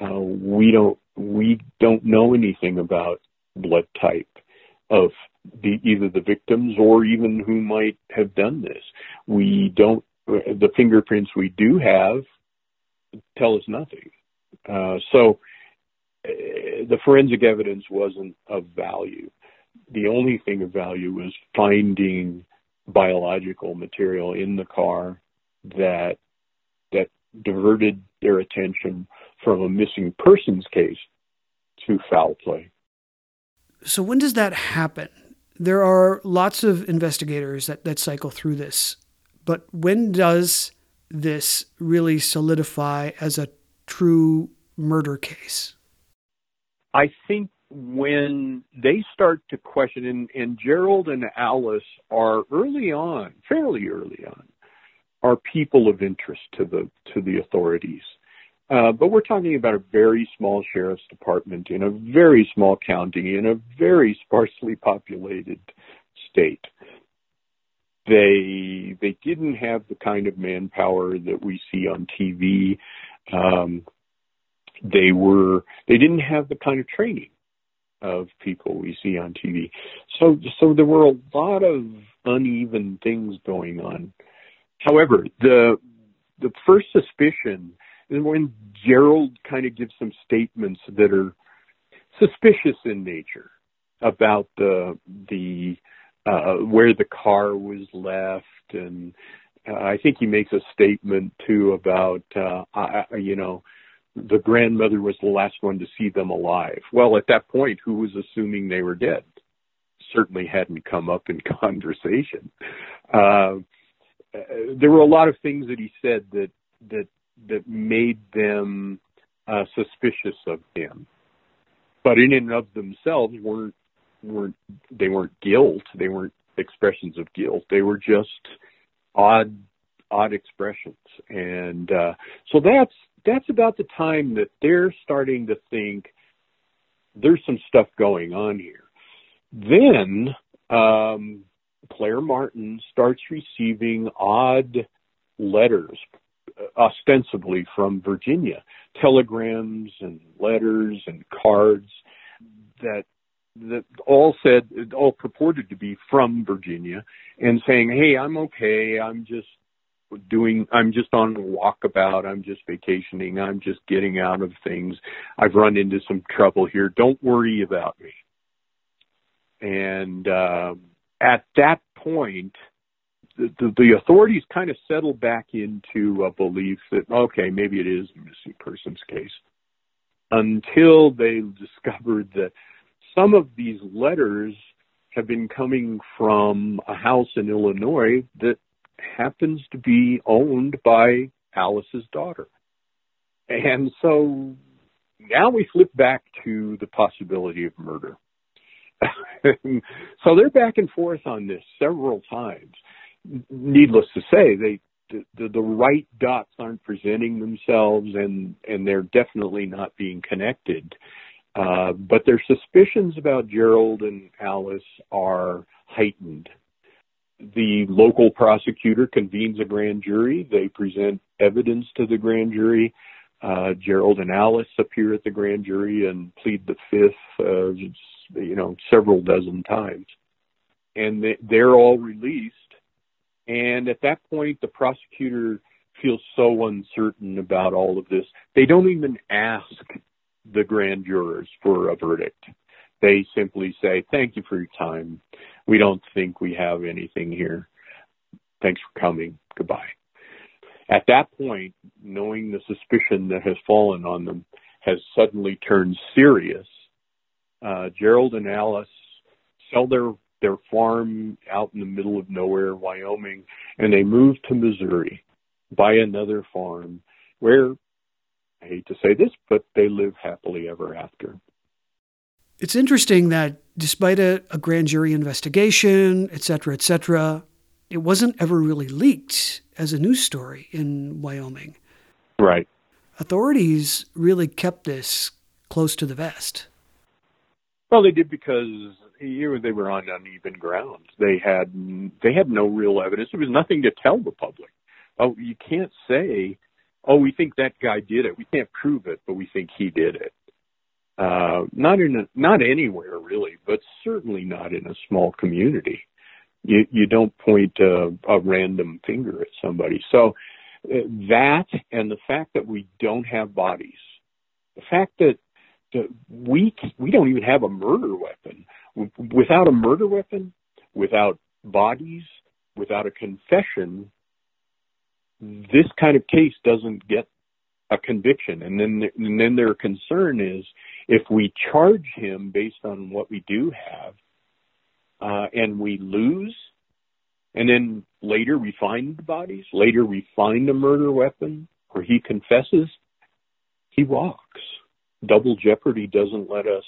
Uh, we don't we don't know anything about blood type of the, either the victims or even who might have done this. We don't the fingerprints we do have tell us nothing. Uh, so uh, the forensic evidence wasn't of value the only thing of value was finding biological material in the car that that diverted their attention from a missing persons case to foul play. So when does that happen? There are lots of investigators that, that cycle through this, but when does this really solidify as a true murder case? I think when they start to question, and, and Gerald and Alice are early on, fairly early on, are people of interest to the to the authorities. Uh, but we're talking about a very small sheriff's department in a very small county in a very sparsely populated state. They they didn't have the kind of manpower that we see on TV. Um, they were they didn't have the kind of training of people we see on TV. So so there were a lot of uneven things going on. However, the the first suspicion is when Gerald kind of gives some statements that are suspicious in nature about the the uh, where the car was left and uh, I think he makes a statement too about uh, I, you know the grandmother was the last one to see them alive. Well, at that point, who was assuming they were dead? Certainly hadn't come up in conversation. Uh, there were a lot of things that he said that that that made them uh, suspicious of him, but in and of themselves weren't weren't they weren't guilt. They weren't expressions of guilt. They were just odd odd expressions, and uh, so that's that's about the time that they're starting to think there's some stuff going on here. Then um, Claire Martin starts receiving odd letters, ostensibly from Virginia, telegrams and letters and cards that that all said all purported to be from Virginia and saying, "Hey, I'm okay. I'm just doing i'm just on a walkabout i'm just vacationing i'm just getting out of things. I've run into some trouble here. Don't worry about me. And uh, at that point the, the, authorities kind of settle back into a belief that okay maybe it is a missing persons case until they discovered that some of these letters have been coming from a house in Illinois that happens to be owned by Alice's daughter. And so now we flip back to the possibility of murder. so they're back and forth on this several times. Needless to say, they the, the right dots aren't presenting themselves, and and they're definitely not being connected. Uh, but their suspicions about Gerald and Alice are heightened the local prosecutor convenes a grand jury. They present evidence to the grand jury. Uh, Gerald and Alice appear at the grand jury and plead the fifth, uh, you know, several dozen times. And they, they're all released. And at that point, the prosecutor feels so uncertain about all of this. They don't even ask the grand jurors for a verdict. They simply say, Thank you for your time. We don't think we have anything here. Thanks for coming. Goodbye. At that point, knowing the suspicion that has fallen on them has suddenly turned serious, uh, Gerald and Alice sell their their farm out in the middle of nowhere, Wyoming, and they move to Missouri, buy another farm, where I hate to say this, but they live happily ever after. It's interesting that despite a, a grand jury investigation, et cetera, et cetera, it wasn't ever really leaked as a news story in Wyoming. Right. Authorities really kept this close to the vest. Well, they did because they were on uneven ground. They had they had no real evidence. There was nothing to tell the public. Oh, you can't say, "Oh, we think that guy did it." We can't prove it, but we think he did it. Uh, not in a, not anywhere really, but certainly not in a small community. You you don't point a, a random finger at somebody. So uh, that and the fact that we don't have bodies, the fact that, that we we don't even have a murder weapon. Without a murder weapon, without bodies, without a confession, this kind of case doesn't get a conviction. And then, and then their concern is if we charge him based on what we do have, uh, and we lose, and then later we find the bodies, later we find a murder weapon, or he confesses, he walks. Double jeopardy doesn't let us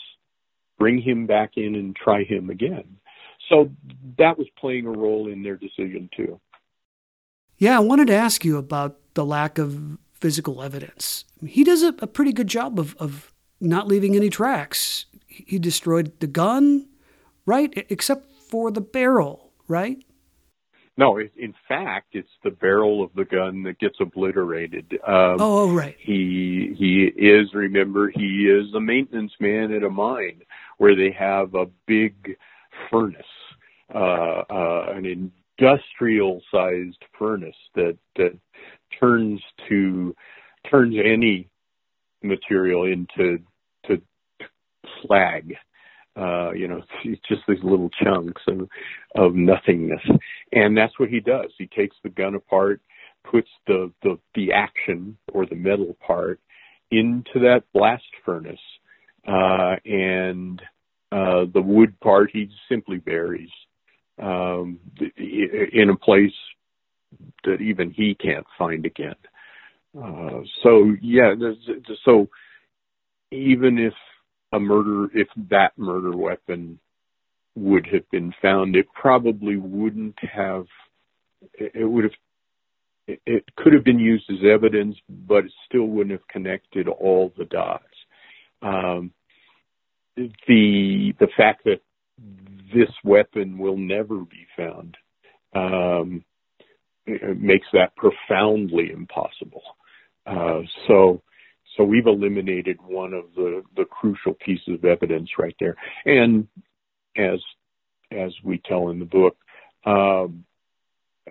bring him back in and try him again. So that was playing a role in their decision too. Yeah, I wanted to ask you about the lack of physical evidence. He does a, a pretty good job of, of not leaving any tracks. He destroyed the gun, right? Except for the barrel, right? No, in fact, it's the barrel of the gun that gets obliterated. Um, oh, oh, right. He he is. Remember, he is a maintenance man at a mine where they have a big furnace, uh, uh, an industrial-sized furnace that that turns to turns any material into to slag. Uh, you know, it's just these little chunks of of nothingness, and that's what he does. He takes the gun apart, puts the the the action or the metal part into that blast furnace, uh, and uh, the wood part he simply buries um, in a place that even he can't find again. Uh, so yeah, so even if a murder, if that murder weapon would have been found, it probably wouldn't have. It would have. It could have been used as evidence, but it still wouldn't have connected all the dots. Um, the the fact that this weapon will never be found um, makes that profoundly impossible. Uh, so, so we've eliminated one of the, the crucial pieces of evidence right there. And as as we tell in the book, um,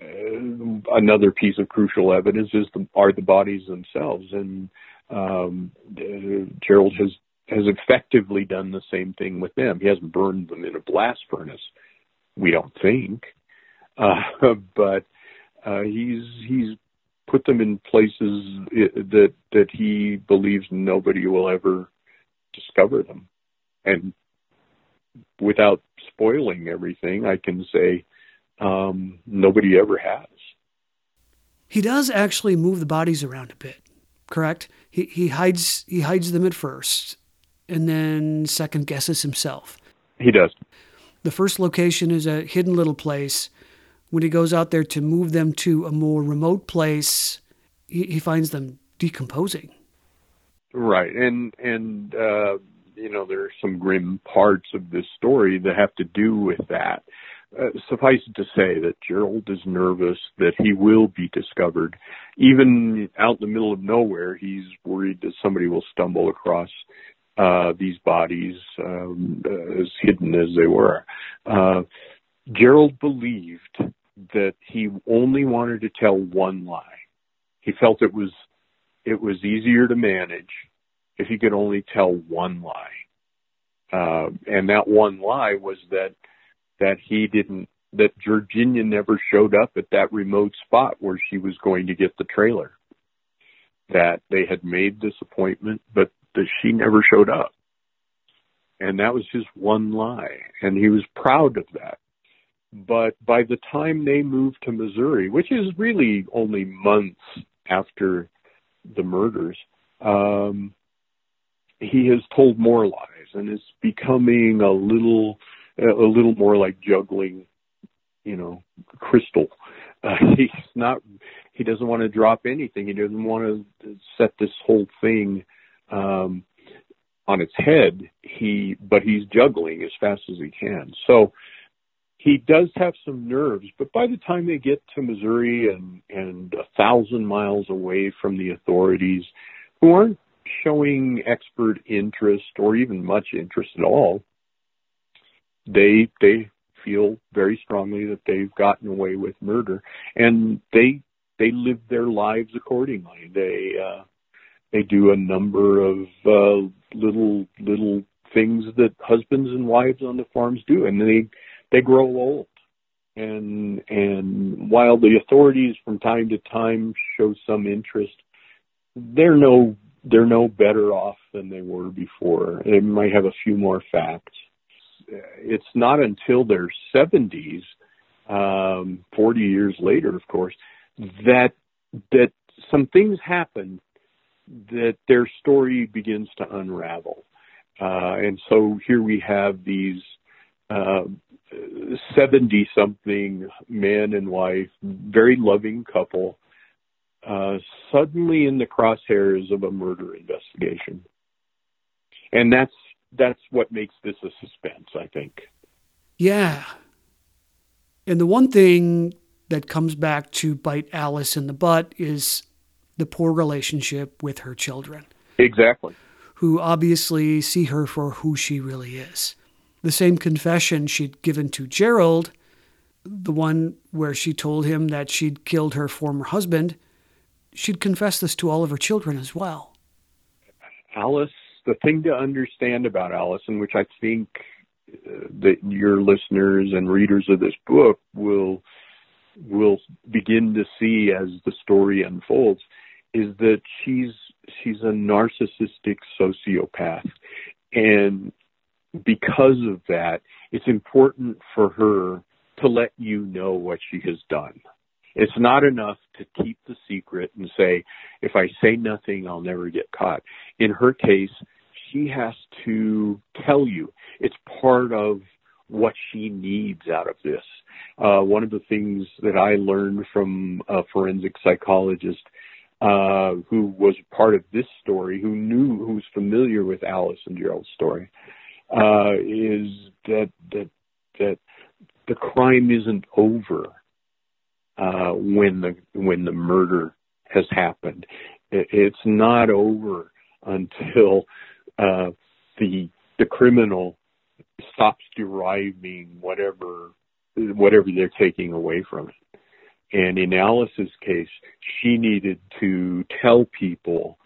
uh, another piece of crucial evidence is the, are the bodies themselves. And um, uh, Gerald has has effectively done the same thing with them. He hasn't burned them in a blast furnace, we don't think, uh, but uh, he's he's put them in places that that he believes nobody will ever discover them. And without spoiling everything, I can say um, nobody ever has. He does actually move the bodies around a bit, correct? He he hides he hides them at first, and then second guesses himself. He does. The first location is a hidden little place when he goes out there to move them to a more remote place, he, he finds them decomposing. Right, and and uh, you know there are some grim parts of this story that have to do with that. uh, suffice it to say that Gerald is nervous that he will be discovered. Even out in the middle of nowhere, he's worried that somebody will stumble across uh, these bodies um, as hidden as they were. Uh, Gerald believed that he only wanted to tell one lie. He felt it was it was easier to manage if he could only tell one lie. Uh, and that one lie was that that he didn't that Georginia never showed up at that remote spot where she was going to get the trailer. That they had made this appointment, but that she never showed up. And that was his one lie. And he was proud of that. But by the time they moved to Missouri, which is really only months after the murders, um, he has told more lies and is becoming a little a little more like juggling, you know, crystal. Uh, he's not. He doesn't want to drop anything. He doesn't want to set this whole thing um, on its head. He, but he's juggling as fast as he can. So he does have some nerves. But by the time they get to Missouri and and a thousand miles away from the authorities, who aren't showing expert interest or even much interest at all, they they feel very strongly that they've gotten away with murder, and they they live their lives accordingly. They uh, they do a number of uh, little little things that husbands and wives on the farms do, and they they grow old. And and while the authorities from time to time show some interest, they're no they're no better off than they were before. They might have a few more facts, it's not until their 70s, um, 40 years later, of course, that that some things happen that their story begins to unravel. Uh, and so here we have these 70 uh, something man and wife, very loving couple, uh, suddenly in the crosshairs of a murder investigation. And that's that's what makes this a suspense, I think. Yeah. And the one thing that comes back to bite Alice in the butt is the poor relationship with her children. Exactly. Who obviously see her for who she really is. The same confession she'd given to Gerald, the one where she told him that she'd killed her former husband, she'd confess this to all of her children as well. Alice the thing to understand about Allison, which I think uh, that your listeners and readers of this book will will begin to see as the story unfolds, is that she's she's a narcissistic sociopath, and because of that, it's important for her to let you know what she has done. It's not enough to keep the secret and say, if I say nothing, I'll never get caught. In her case, she has to tell you. It's part of what she needs out of this. Uh, one of the things that I learned from a forensic psychologist uh, who was part of this story, who knew, who was familiar with Alice and Gerald's story, uh, is that that that the crime isn't over uh, when the when the murder has happened. It's not over until uh, the the criminal stops deriving whatever whatever they're taking away from it. And in Alice's case, she needed to tell people,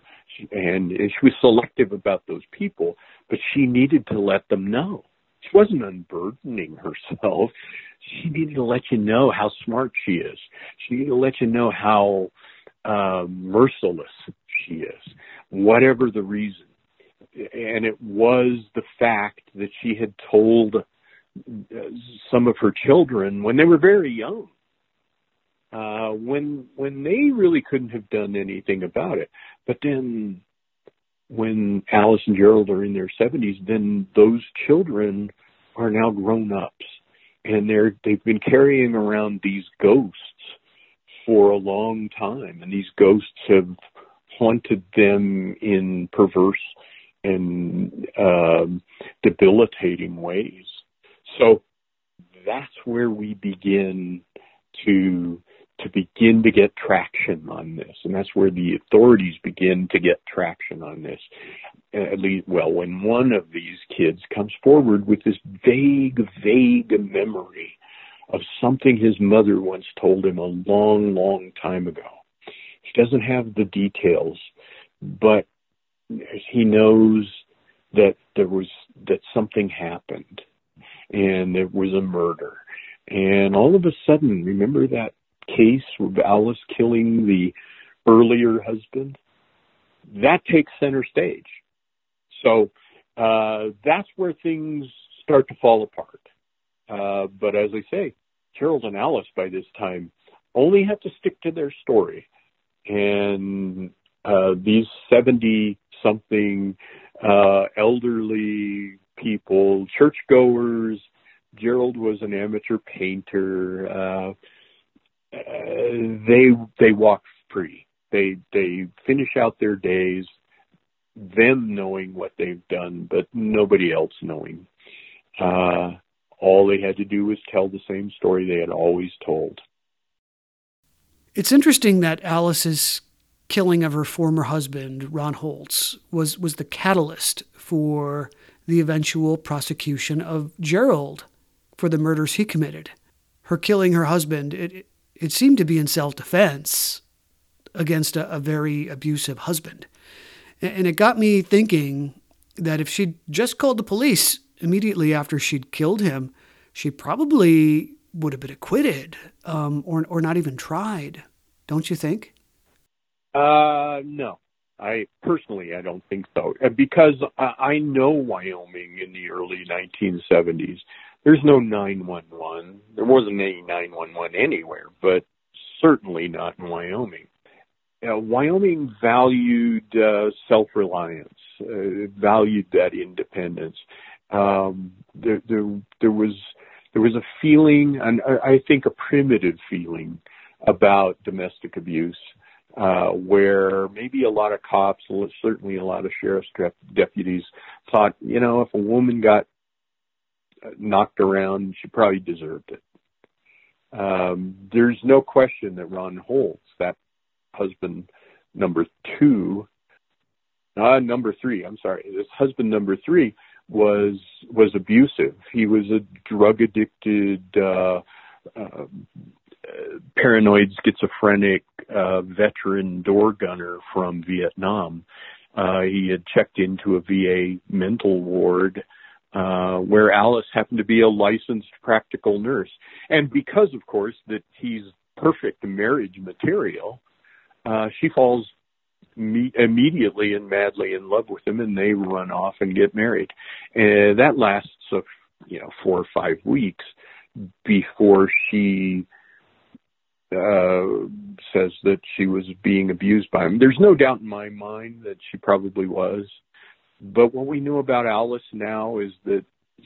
and she was selective about those people, but she needed to let them know. She wasn't unburdening herself. She needed to let you know how smart she is. She needed to let you know how uh, merciless she is, whatever the reason and it was the fact that she had told uh, some of her children when they were very young uh when when they really couldn't have done anything about it. But then when Alice and Gerald are in their 70s then those children are now grown ups and they're they've been carrying around these ghosts for a long time. And these ghosts have haunted them in perverse and um, debilitating ways. So that's where we begin to to begin to get traction on this, and that's where the authorities begin to get traction on this. Uh, at least, well, when one of these kids comes forward with this vague, vague memory of something his mother once told him a long, long time ago. He doesn't have the details, but he knows that there was that something happened and there was a murder. And all of a sudden, remember that case with Alice killing the earlier husband? That takes center stage. So uh, that's where things start to fall apart. Uh, but as I say, Gerald and Alice by this time only have to stick to their story. And uh, these 70 something uh, elderly people, churchgoers, Gerald was an amateur painter. They they walk free. They they finish out their days, them knowing what they've done, but nobody else knowing. Uh, all they had to do was tell the same story they had always told. It's interesting that Alice's killing of her former husband, Ron Holtz, was, was the catalyst for the eventual prosecution of Gerald for the murders he committed. Her killing her husband, it, it seemed to be in self defense against a, a, very abusive husband. And it got me thinking that if she'd just called the police immediately after she'd killed him, she probably would have been acquitted um, or, or not even tried. Don't you think? Uh, no. I personally, I don't think so because I know Wyoming in the early 1970s. There's no 911. There wasn't any 911 anywhere, but certainly not in Wyoming. Uh, Wyoming valued uh, self-reliance, uh, valued that independence. Um, there, there, there was there was a feeling, and I think a primitive feeling about domestic abuse uh, where maybe a lot of cops, certainly a lot of sheriff's deputies, thought, you know, if a woman got knocked around, she probably deserved it. Um, there's no question that Ron Holtz, that husband number two, uh, number three, I'm sorry, this husband number three was was abusive. He was a drug addicted, uh, uh, paranoid schizophrenic uh, veteran door gunner from Vietnam. Uh, he had checked into a VA mental ward uh, where Alice happened to be a licensed practical nurse. And because, of course, that he's perfect marriage material, uh, she falls me- immediately and madly in love with him, and they run off and get married. And that lasts, a, you know, four or five weeks before she uh, says that she was being abused by him. There's no doubt in my mind that she probably was. But what we knew about Alice now is that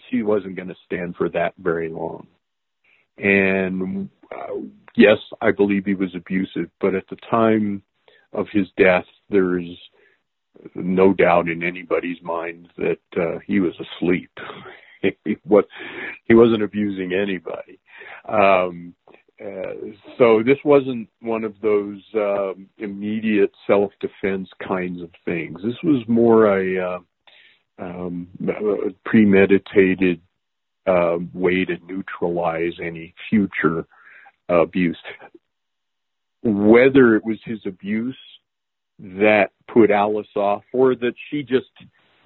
she wasn't going to stand for that very long. And uh, yes, I believe he was abusive, but at the time of his death, there's no doubt in anybody's mind that uh, he was asleep. he was he wasn't abusing anybody. Um, uh, so this wasn't one of those um, immediate self-defense kinds of things. This was more a, uh, um, a premeditated uh, way to neutralize any future abuse. Whether it was his abuse that put Alice off, or that she just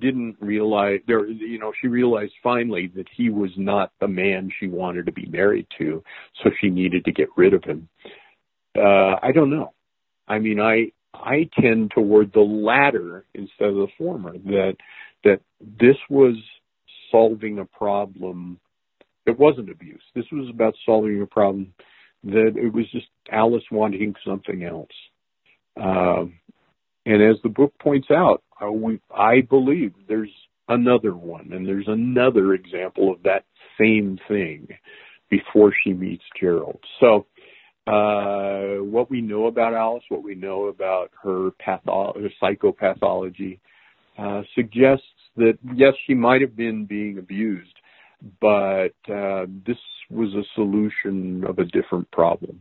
didn't realize there you know she realized finally that he was not the man she wanted to be married to so she needed to get rid of him. Uh i don't know. I mean i i tend toward the latter instead of the former that that this was solving a problem. It wasn't abuse. This was about solving a problem that it was just alice wanting something else. Um and as the book points out, uh, we, I believe there's another one, and there's another example of that same thing before she meets Gerald. So, uh, what we know about Alice, what we know about her patho- her psychopathology, uh, suggests that yes, she might have been being abused, but uh, this was a solution of a different problem.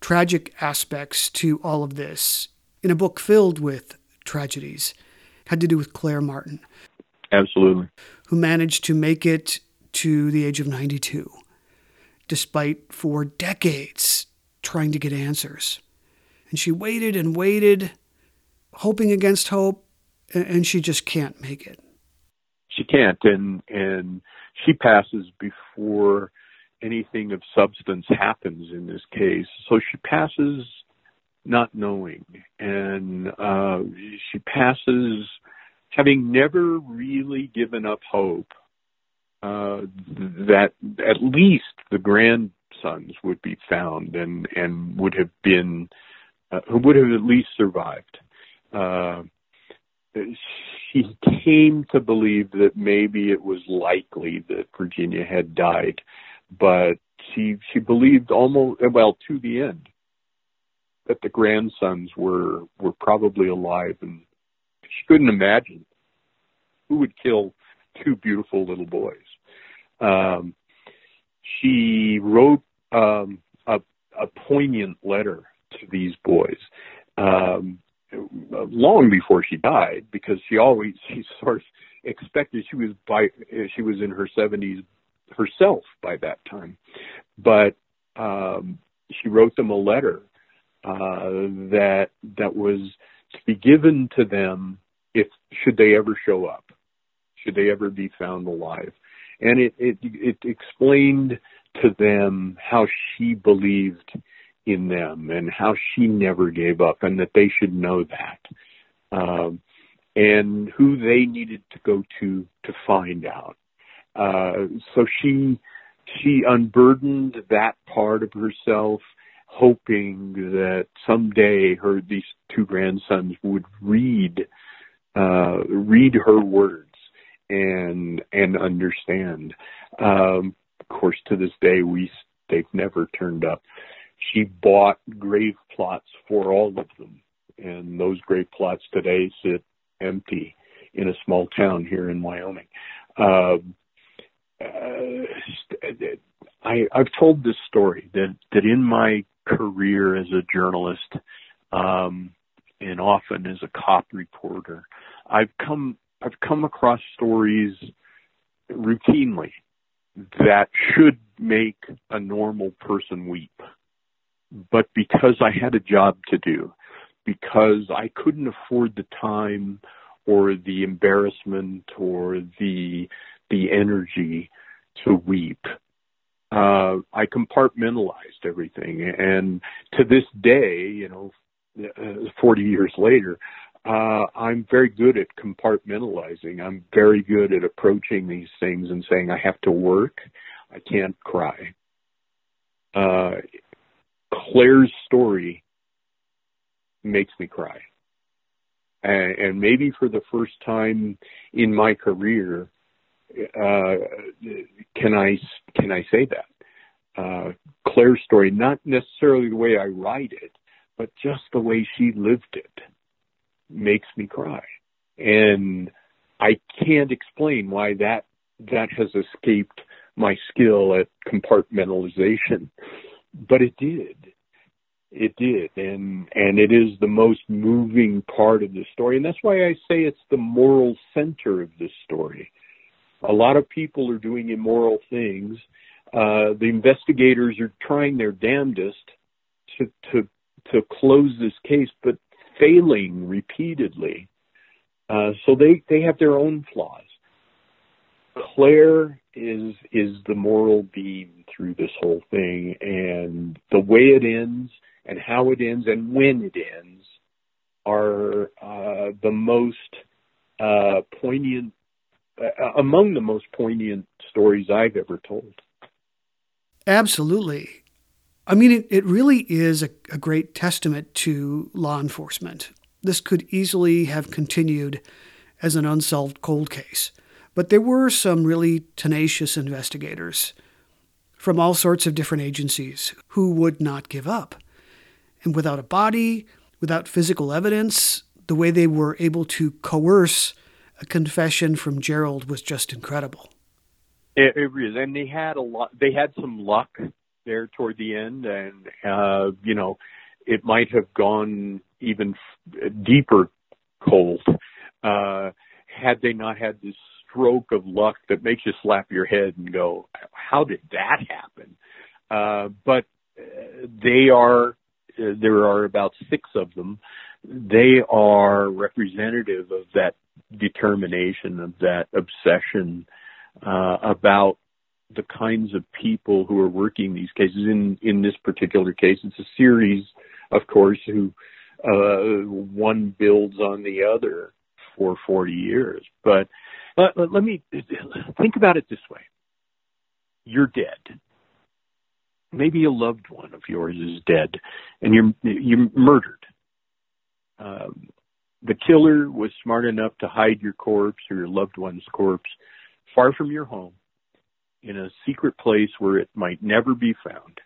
tragic aspects to all of this, in a book filled with tragedies, had to do with Claire Martin. Absolutely. Who managed to make it to the age of 92, despite for decades trying to get answers. And she waited and waited, hoping against hope, and she just can't make it. She can't, and and she passes before anything of substance happens in this case. So she passes not knowing, and uh, she passes having never really given up hope uh, that at least the grandsons would be found and and would have been uh, who would have at least survived. Uh, she came to believe that maybe it was likely that Virginia had died, but she she believed almost well to the end that the grandsons were were probably alive and she couldn't imagine who would kill two beautiful little boys. Um, she wrote um, a, a poignant letter to these boys um, long before she died, because she always she sort of expected she was by she was in her seventies herself by that time, but um, she wrote them a letter uh, that that was to be given to them if should they ever show up, should they ever be found alive, and it it, it explained to them how she believed in them and how she never gave up and that they should know that um, and who they needed to go to to find out uh, so she she unburdened that part of herself hoping that someday her these two grandsons would read uh, read her words and and understand um, of course to this day we they've never turned up she bought grave plots for all of them. And those grave plots today sit empty in a small town here in Wyoming. Uh, I, I've told this story that, that in my career as a journalist, um, and often as a cop reporter, I've come I've come across stories routinely that should make a normal person weep. But because I had a job to do, because I couldn't afford the time or the embarrassment or the the energy to weep. Uh, I compartmentalized everything, and to this day, you know, uh, 40 years later, uh, I'm very good at compartmentalizing. I'm very good at approaching these things and saying I have to work. I can't cry. Uh, Claire's story makes me cry. And, maybe for the first time in my career, can I can I say that? Uh, Claire's story, not necessarily the way I write it, but just the way she lived it, makes me cry, and I can't explain why that that has escaped my skill at compartmentalization but it did. It did, and and it is the most moving part of the story, and that's why I say it's the moral center of the story. A lot of people are doing immoral things. Uh, the investigators are trying their damnedest to to to close this case, but failing repeatedly. Uh, so they they have their own flaws. Claire is is the moral beam through this whole thing, and the way it ends, and how it ends, and when it ends, are uh, the most uh, poignant, Uh, among the most poignant stories I've ever told. Absolutely. I mean, it, it really is a, a great testament to law enforcement. This could easily have continued as an unsolved cold case. But there were some really tenacious investigators from all sorts of different agencies who would not give up. And without a body, without physical evidence, the way they were able to coerce confession from Gerald was just incredible. It, it is, and they had a lot. They had some luck there toward the end, and uh, you know, it might have gone even f- deeper cold uh, had they not had this stroke of luck that makes you slap your head and go, "How did that happen?" Uh, but uh, they are. Uh, there are about six of them. They are representative of that determination, of that obsession uh, about the kinds of people who are working these cases. In in this particular case, it's a series, of course, who uh, one builds on the other for 40 years. But let, let me think about it this way you're dead. Maybe a loved one of yours is dead, and you're you're murdered. Um, the killer was smart enough to hide your corpse or your loved one's corpse far from your home, in a secret place where it might never be found.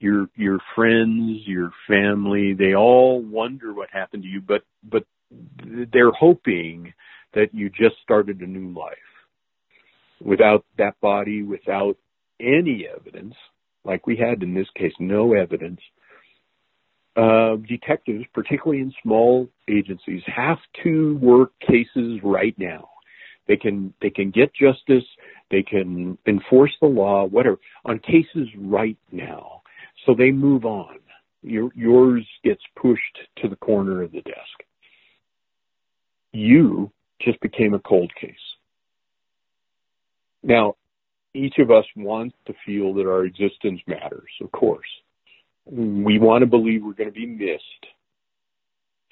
Your your friends, your family, they all wonder what happened to you, but but they're hoping that you just started a new life without that body, without any evidence, like we had in this case, no evidence. Uh, detectives, particularly in small agencies, have to work cases right now. They can they can get justice, they can enforce the law, whatever, on cases right now. So they move on. Your, yours gets pushed to the corner of the desk you just became a cold case. Now, each of us wants to feel that our existence matters, of course. We want to believe we're going to be missed.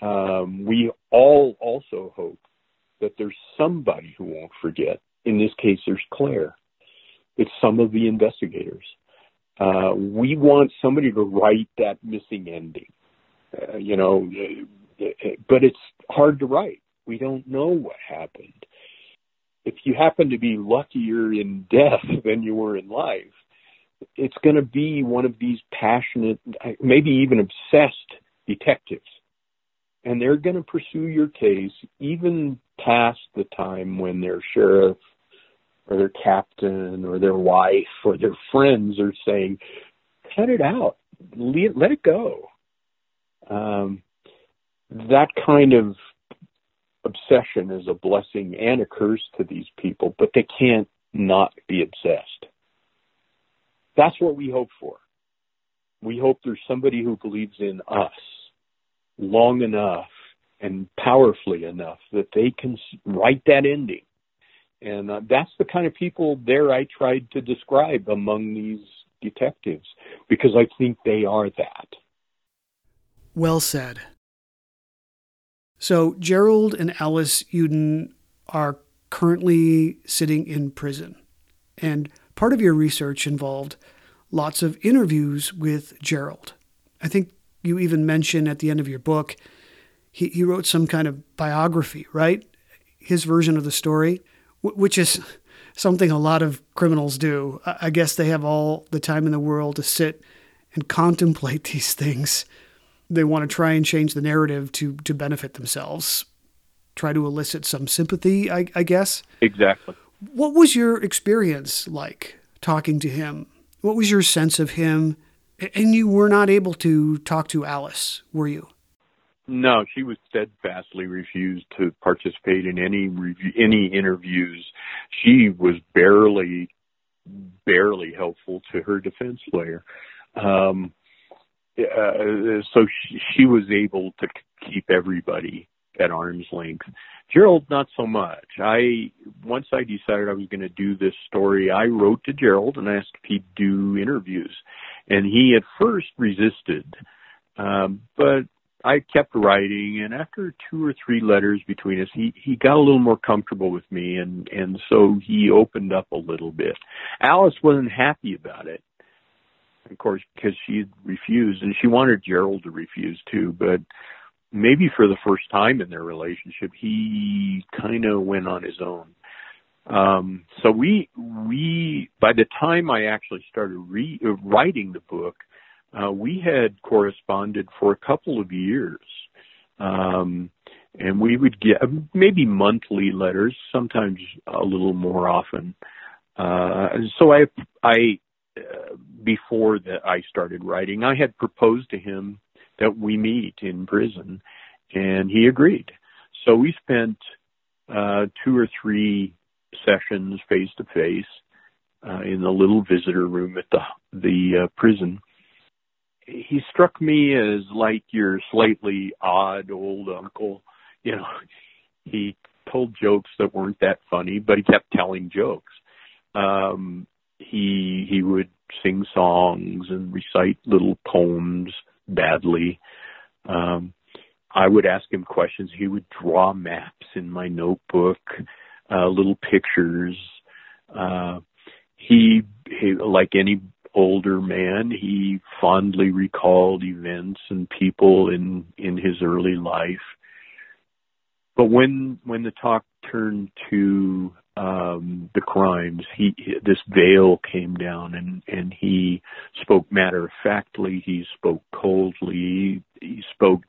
Um, we all also hope that there's somebody who won't forget. In this case, there's Claire. It's some of the investigators. Uh, we want somebody to write that missing ending, uh, you know, but it's hard to write we don't know what happened. If you happen to be luckier in death than you were in life, it's going to be one of these passionate, maybe even obsessed detectives. And they're going to pursue your case even past the time when their sheriff or their captain or their wife or their friends are saying, cut it out, let it go. Um, that kind of obsession is a blessing and a curse to these people, but they can't not be obsessed. That's what we hope for. We hope there's somebody who believes in us long enough and powerfully enough that they can write that ending. And uh, that's the kind of people there I tried to describe among these detectives because I think they are that. Well said. So Gerald and Alice Uden are currently sitting in prison. And part of your research involved lots of interviews with Gerald. I think you even mention at the end of your book, he, he wrote some kind of biography, right? His version of the story, which is something a lot of criminals do. I guess they have all the time in the world to sit and contemplate these things they want to try and change the narrative to to benefit themselves, try to elicit some sympathy, I, I guess. Exactly. What was your experience like talking to him? What was your sense of him? And you were not able to talk to Alice, were you? No, she was steadfastly refused to participate in any any interviews. She was barely barely helpful to her defense lawyer. Um, uh, so she, she was able to keep everybody at arm's length. Gerald, not so much. I once I decided I was going to do this story, I wrote to Gerald and asked if he'd do interviews, and he at first resisted, um, but I kept writing, and after two or three letters between us, he he got a little more comfortable with me, and and so he opened up a little bit. Alice wasn't happy about it, of course, because she refused, and she wanted Gerald to refuse too, but maybe for the first time in their relationship, he kind of went on his own. Um, so we we by the time I actually started re- writing the book, uh, we had corresponded for a couple of years, um, and we would get maybe monthly letters, sometimes a little more often. Uh, so I I uh, before that I started writing, I had proposed to him that we meet in prison, and he agreed. So we spent uh, two or three sessions face to face in the little visitor room at the the uh, prison. He struck me as like your slightly odd old uncle. You know, he told jokes that weren't that funny, but he kept telling jokes. Um, he he would sing songs and recite little poems badly. Um, I would ask him questions. He would draw maps in my notebook, uh, little pictures. Uh, he, he, like any older man, he fondly recalled events and people in in his early life. But when when the talk turned to um, the crimes. He this veil came down, and and he spoke matter of factly. He spoke coldly. He spoke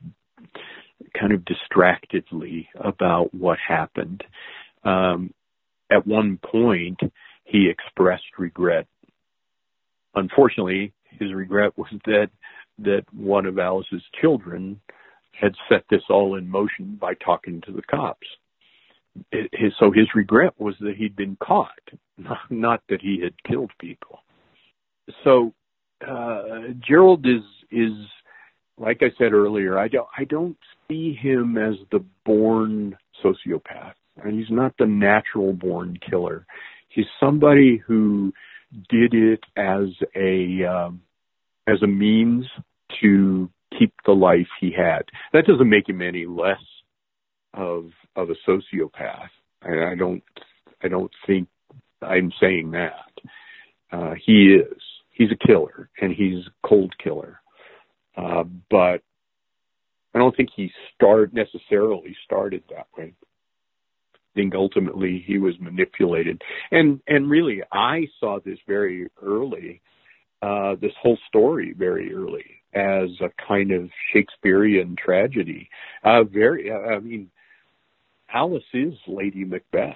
kind of distractedly about what happened. Um, at one point, he expressed regret. Unfortunately, his regret was that that one of Alice's children had set this all in motion by talking to the cops his, so his regret was that he'd been caught, not, that he had killed people. So uh, Gerald is is like I said earlier. I don't I don't see him as the born sociopath, and he's not the natural born killer. He's somebody who did it as a um, as a means to keep the life he had. That doesn't make him any less of of a sociopath. And I don't I don't think I'm saying that. Uh, he is. He's a killer, and he's a cold killer. Uh, but I don't think he start necessarily started that way. I think ultimately he was manipulated, and and really I saw this very early. Uh, this whole story very early as a kind of Shakespearean tragedy. Uh, very, I mean, Alice is Lady Macbeth.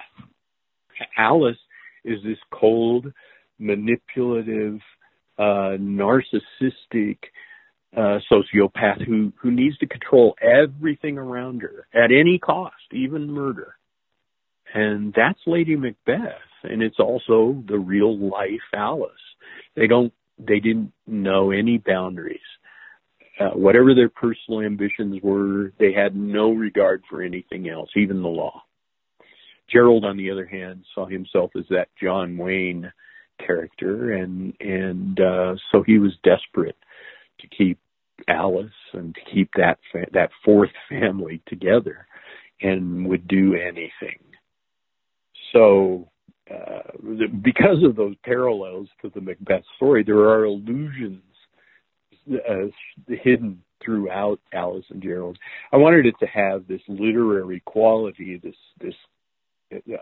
Alice is this cold, manipulative, uh, narcissistic uh, sociopath who who needs to control everything around her at any cost, even murder. And that's Lady Macbeth, and it's also the real life Alice. They don't they didn't know any boundaries. Uh, whatever their personal ambitions were, they had no regard for anything else, even the law. Gerald, on the other hand, saw himself as that John Wayne character, and and uh, so he was desperate to keep Alice and to keep that fa- that fourth family together, and would do anything. So, uh, because of those parallels to the Macbeth story, there are allusions uh, hidden throughout Alice and Gerald. I wanted it to have this literary quality, this this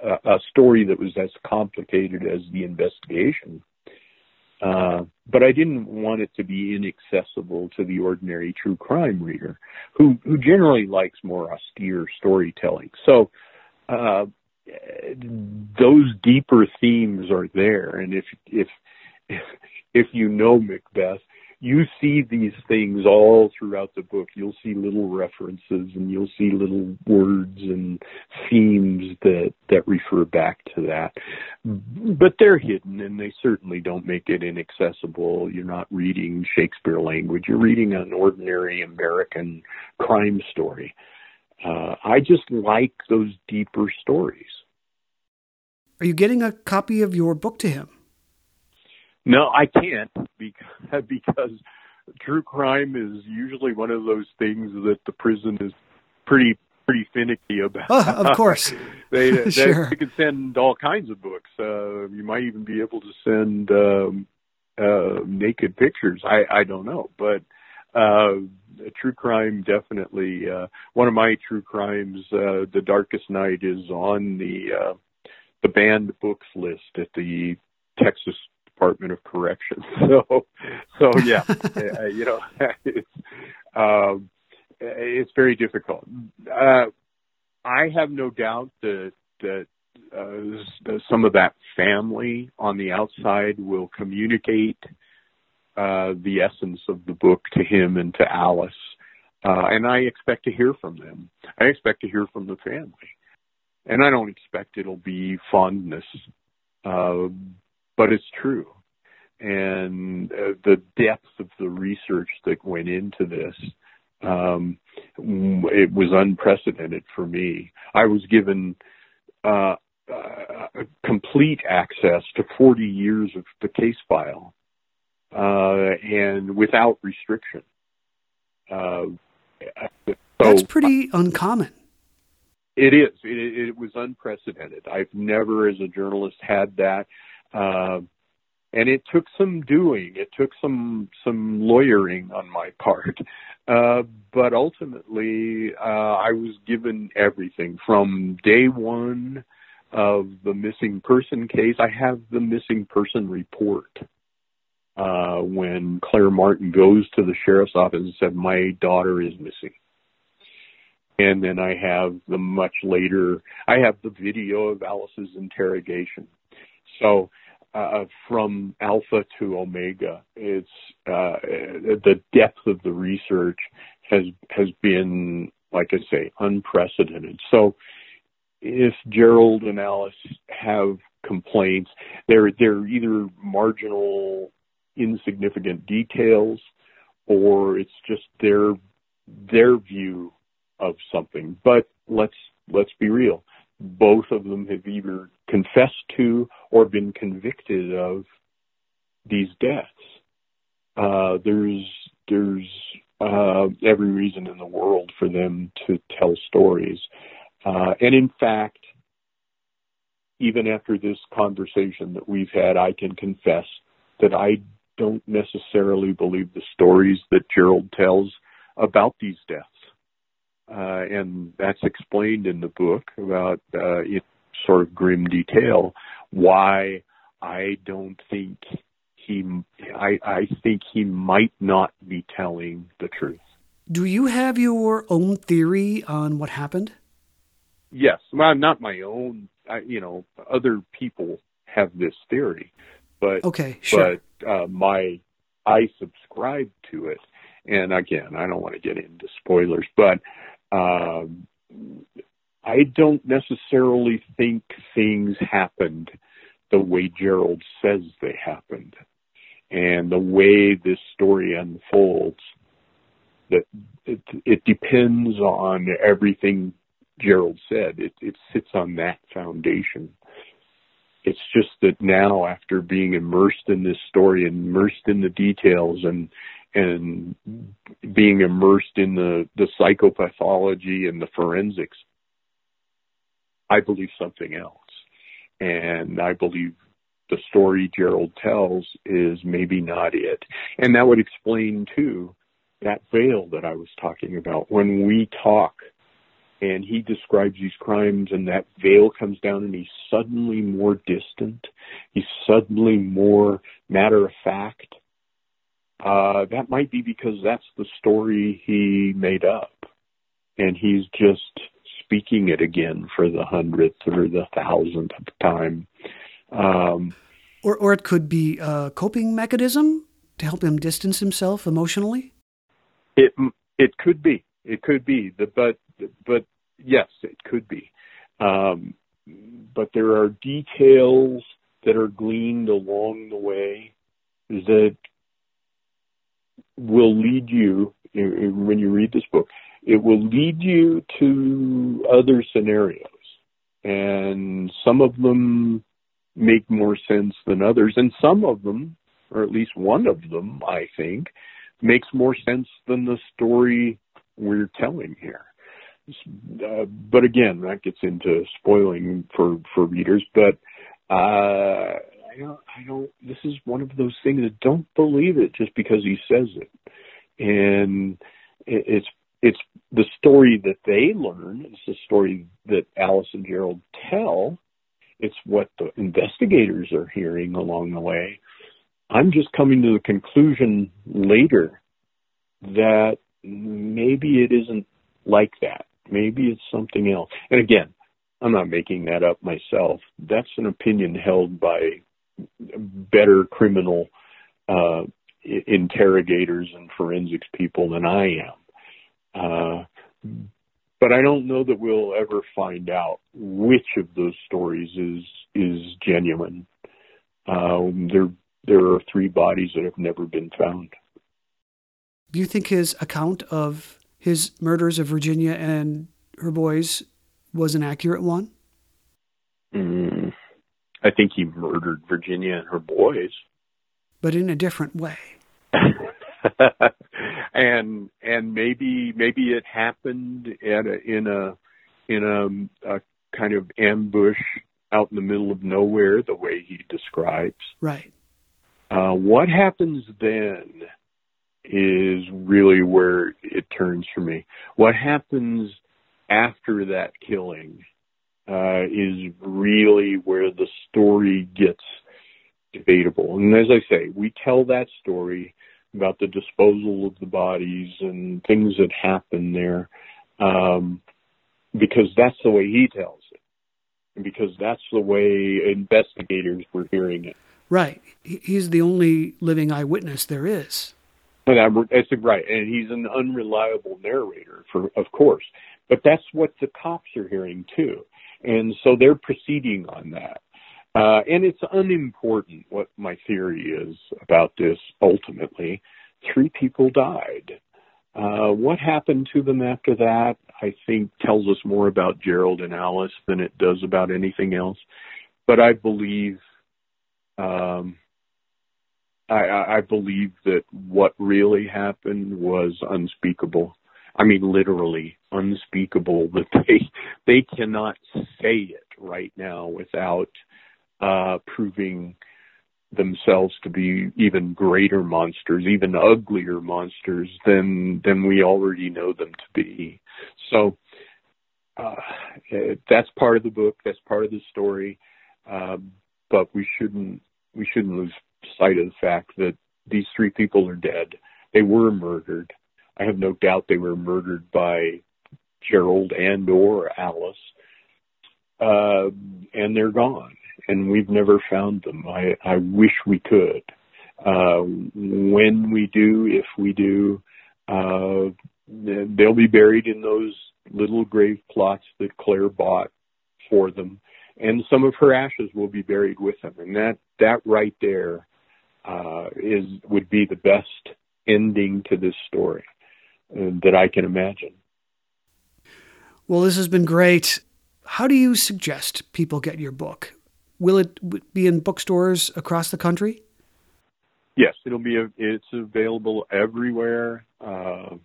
uh, a story that was as complicated as the investigation. Uh, but I didn't want it to be inaccessible to the ordinary true crime reader, who who generally likes more austere storytelling. So uh, those deeper themes are there, and if if if, if you know Macbeth, you see these things all throughout the book. You'll see little references and you'll see little words and themes that that refer back to that. But they're hidden and they certainly don't make it inaccessible. You're not reading Shakespeare language. You're reading an ordinary American crime story. Uh, I just like those deeper stories. Are you getting a copy of your book to him? No, I can't because because true crime is usually one of those things that the prison is pretty pretty finicky about. Oh, of course, they, they sure. you can send all kinds of books. Uh, you might even be able to send um, uh, naked pictures. I I don't know, but uh, true crime definitely. Uh, one of my true crimes, uh, The Darkest Night, is on the uh, the banned books list at the Texas Department of Corrections. So, so yeah, uh, you know, it's um, it's very difficult. Uh, I have no doubt that that uh, some of that family on the outside will communicate uh, the essence of the book to him and to Alice, uh, and I expect to hear from them. I expect to hear from the family, and I don't expect it'll be fondness, uh, but it's true and uh, the depth of the research that went into this um, it was unprecedented for me. I was given uh, uh, complete access to 40 years of the case file, uh, and without restriction. Uh, so That's pretty uncommon. It is. It, it, was unprecedented. I've never, as a journalist, had that. Uh, and it took some doing. It took some some lawyering on my part, uh, but ultimately uh, I was given everything from day one of the missing person case. I have the missing person report. Uh, when Claire Martin goes to the sheriff's office and said, "My daughter is missing," and then I have the much later. I have the video of Alice's interrogation. So uh, from alpha to omega. It's uh, the depth of the research has has been, like I say, unprecedented. So, if Gerald and Alice have complaints, they're they're either marginal, insignificant details, or it's just their their view of something. But let's let's be real both of them have either confessed to or been convicted of these deaths. Uh, there's there's uh, every reason in the world for them to tell stories, uh, and in fact, even after this conversation that we've had, I can confess that I don't necessarily believe the stories that Gerald tells about these deaths. Uh, and that's explained in the book about uh, in sort of grim detail why I don't think he I, I think he might not be telling the truth. Do you have your own theory on what happened? Yes, well, not my own. I, you know, other people have this theory, but okay, sure. But uh, my I subscribe to it, and again, I don't want to get into spoilers, but um, I don't necessarily think things happened the way Gerald says they happened. And the way this story unfolds, that it, it depends on everything Gerald said. It, it sits on that foundation. It's just that now, after being immersed in this story, immersed in the details, and and being immersed in the, the psychopathology and the forensics, I believe something else. And I believe the story Gerald tells is maybe not it. And that would explain, too, that veil that I was talking about. When we talk and he describes these crimes and that veil comes down and he's suddenly more distant, he's suddenly more matter of fact, uh, that might be because that's the story he made up. And he's just speaking it again for the hundredth or the thousandth time. Um, or, or it could be a coping mechanism to help him distance himself emotionally? It it could be. It could be. The, but but yes, it could be. Um, but there are details that are gleaned along the way that will lead you when you read this book. It will lead you to other scenarios, and some of them make more sense than others, and some of them, or at least one of them, I think, makes more sense than the story we're telling here. Uh, but again, that gets into spoiling for for readers. But uh, I don't, I don't. This is one of those things that don't believe it just because he says it, and it's it's the story that they learn. It's the story that Alice and Gerald tell. It's what the investigators are hearing along the way. I'm just coming to the conclusion later that maybe it isn't like that. Maybe it's something else. And again, I'm not making that up myself. That's an opinion held by better criminal uh, interrogators and forensics people than I am. Uh, but I don't know that we'll ever find out which of those stories is is genuine. Uh, there there are three bodies that have never been found. Do you think his account of his murders of Virginia and her boys was an accurate one? Mm, I think he murdered Virginia and her boys, but in a different way. and and maybe maybe it happened at a, in a in a, a kind of ambush out in the middle of nowhere, the way he describes. Right. Uh, what happens then is really where it turns for me. What happens after that killing uh, is really where the story gets debatable. And as I say, we tell that story about the disposal of the bodies and things that happen there um, because that's the way he tells it. And because that's the way investigators were hearing it. Right. He's the only living eyewitness there is. And that's right, and he's an unreliable narrator, for of course. But that's what the cops are hearing too, and so they're proceeding on that. Uh, and it's unimportant what my theory is about this. Ultimately, three people died. Uh, what happened to them after that, I think, tells us more about Gerald and Alice than it does about anything else. But I believe um, I, I believe that what really happened was unspeakable. I mean, literally unspeakable. That they they cannot say it right now without uh, proving themselves to be even greater monsters, even uglier monsters than than we already know them to be. So uh, that's part of the book. That's part of the story. Uh, but we shouldn't we shouldn't lose sight of the fact that these three people are dead. They were murdered. I have no doubt they were murdered by Gerald and or Alice. Uh, and they're gone. And we've never found them. I, I wish we could. Uh, when we do, if we do, uh, they'll be buried in those little grave plots that Claire bought for them and some of her ashes will be buried with them. And that that right there uh, is would be the best ending to this story uh, that I can imagine. Well, this has been great. How do you suggest people get your book? Will it be in bookstores across the country? Yes, it'll be. It's available everywhere. Uh,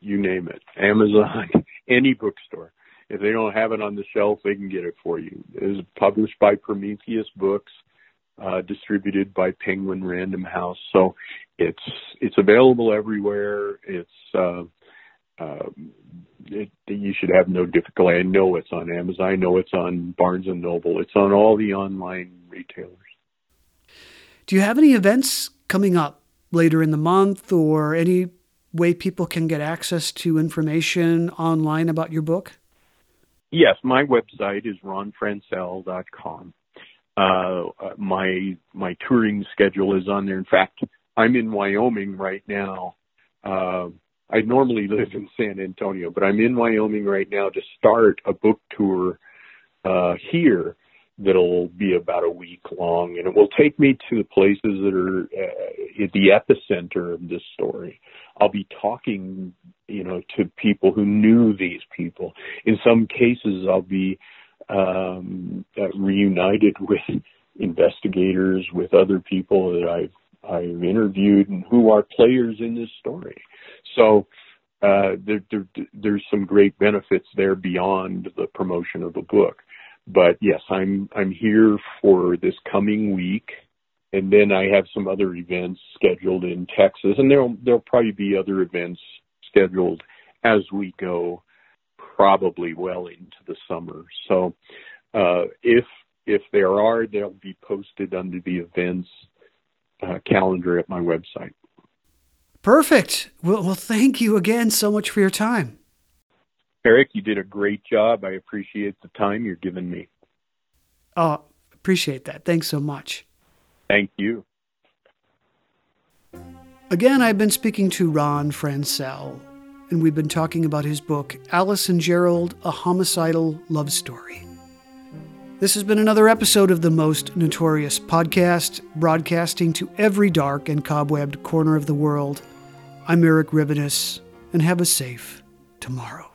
you name it, Amazon, any bookstore. If they don't have it on the shelf, they can get it for you. It is published by Prometheus Books, uh, distributed by Penguin Random House. So it's it's available everywhere. It's uh, uh, it, you should have no difficulty. I know it's on Amazon. I know it's on Barnes and Noble. It's on all the online retailers. Do you have any events coming up later in the month, or any way people can get access to information online about your book? Yes, my website is ronfranscell.com. Uh, my my touring schedule is on there. In fact, I'm in Wyoming right now. Uh, I normally live in San Antonio, but I'm in Wyoming right now to start a book tour uh, here that'll be about a week long, and it will take me to the places that are uh, at the epicenter of this story. I'll be talking, you know, to people who knew these people. In some cases, I'll be um, uh, reunited with investigators, with other people that I've I've interviewed and who are players in this story. So uh, there, there, there's some great benefits there beyond the promotion of the book. But yes, I'm I'm here for this coming week, and then I have some other events scheduled in Texas, and there'll there'll probably be other events scheduled as we go, probably well into the summer. So uh, if if there are, they'll be posted under the events uh, calendar at my website. Perfect. Well, well, thank you again so much for your time. Eric, you did a great job. I appreciate the time you're giving me. Oh, appreciate that. Thanks so much. Thank you. Again, I've been speaking to Ron Franscell, and we've been talking about his book, Alice and Gerald A Homicidal Love Story. This has been another episode of the Most Notorious podcast, broadcasting to every dark and cobwebbed corner of the world. I'm Eric Rivenes, and have a safe tomorrow.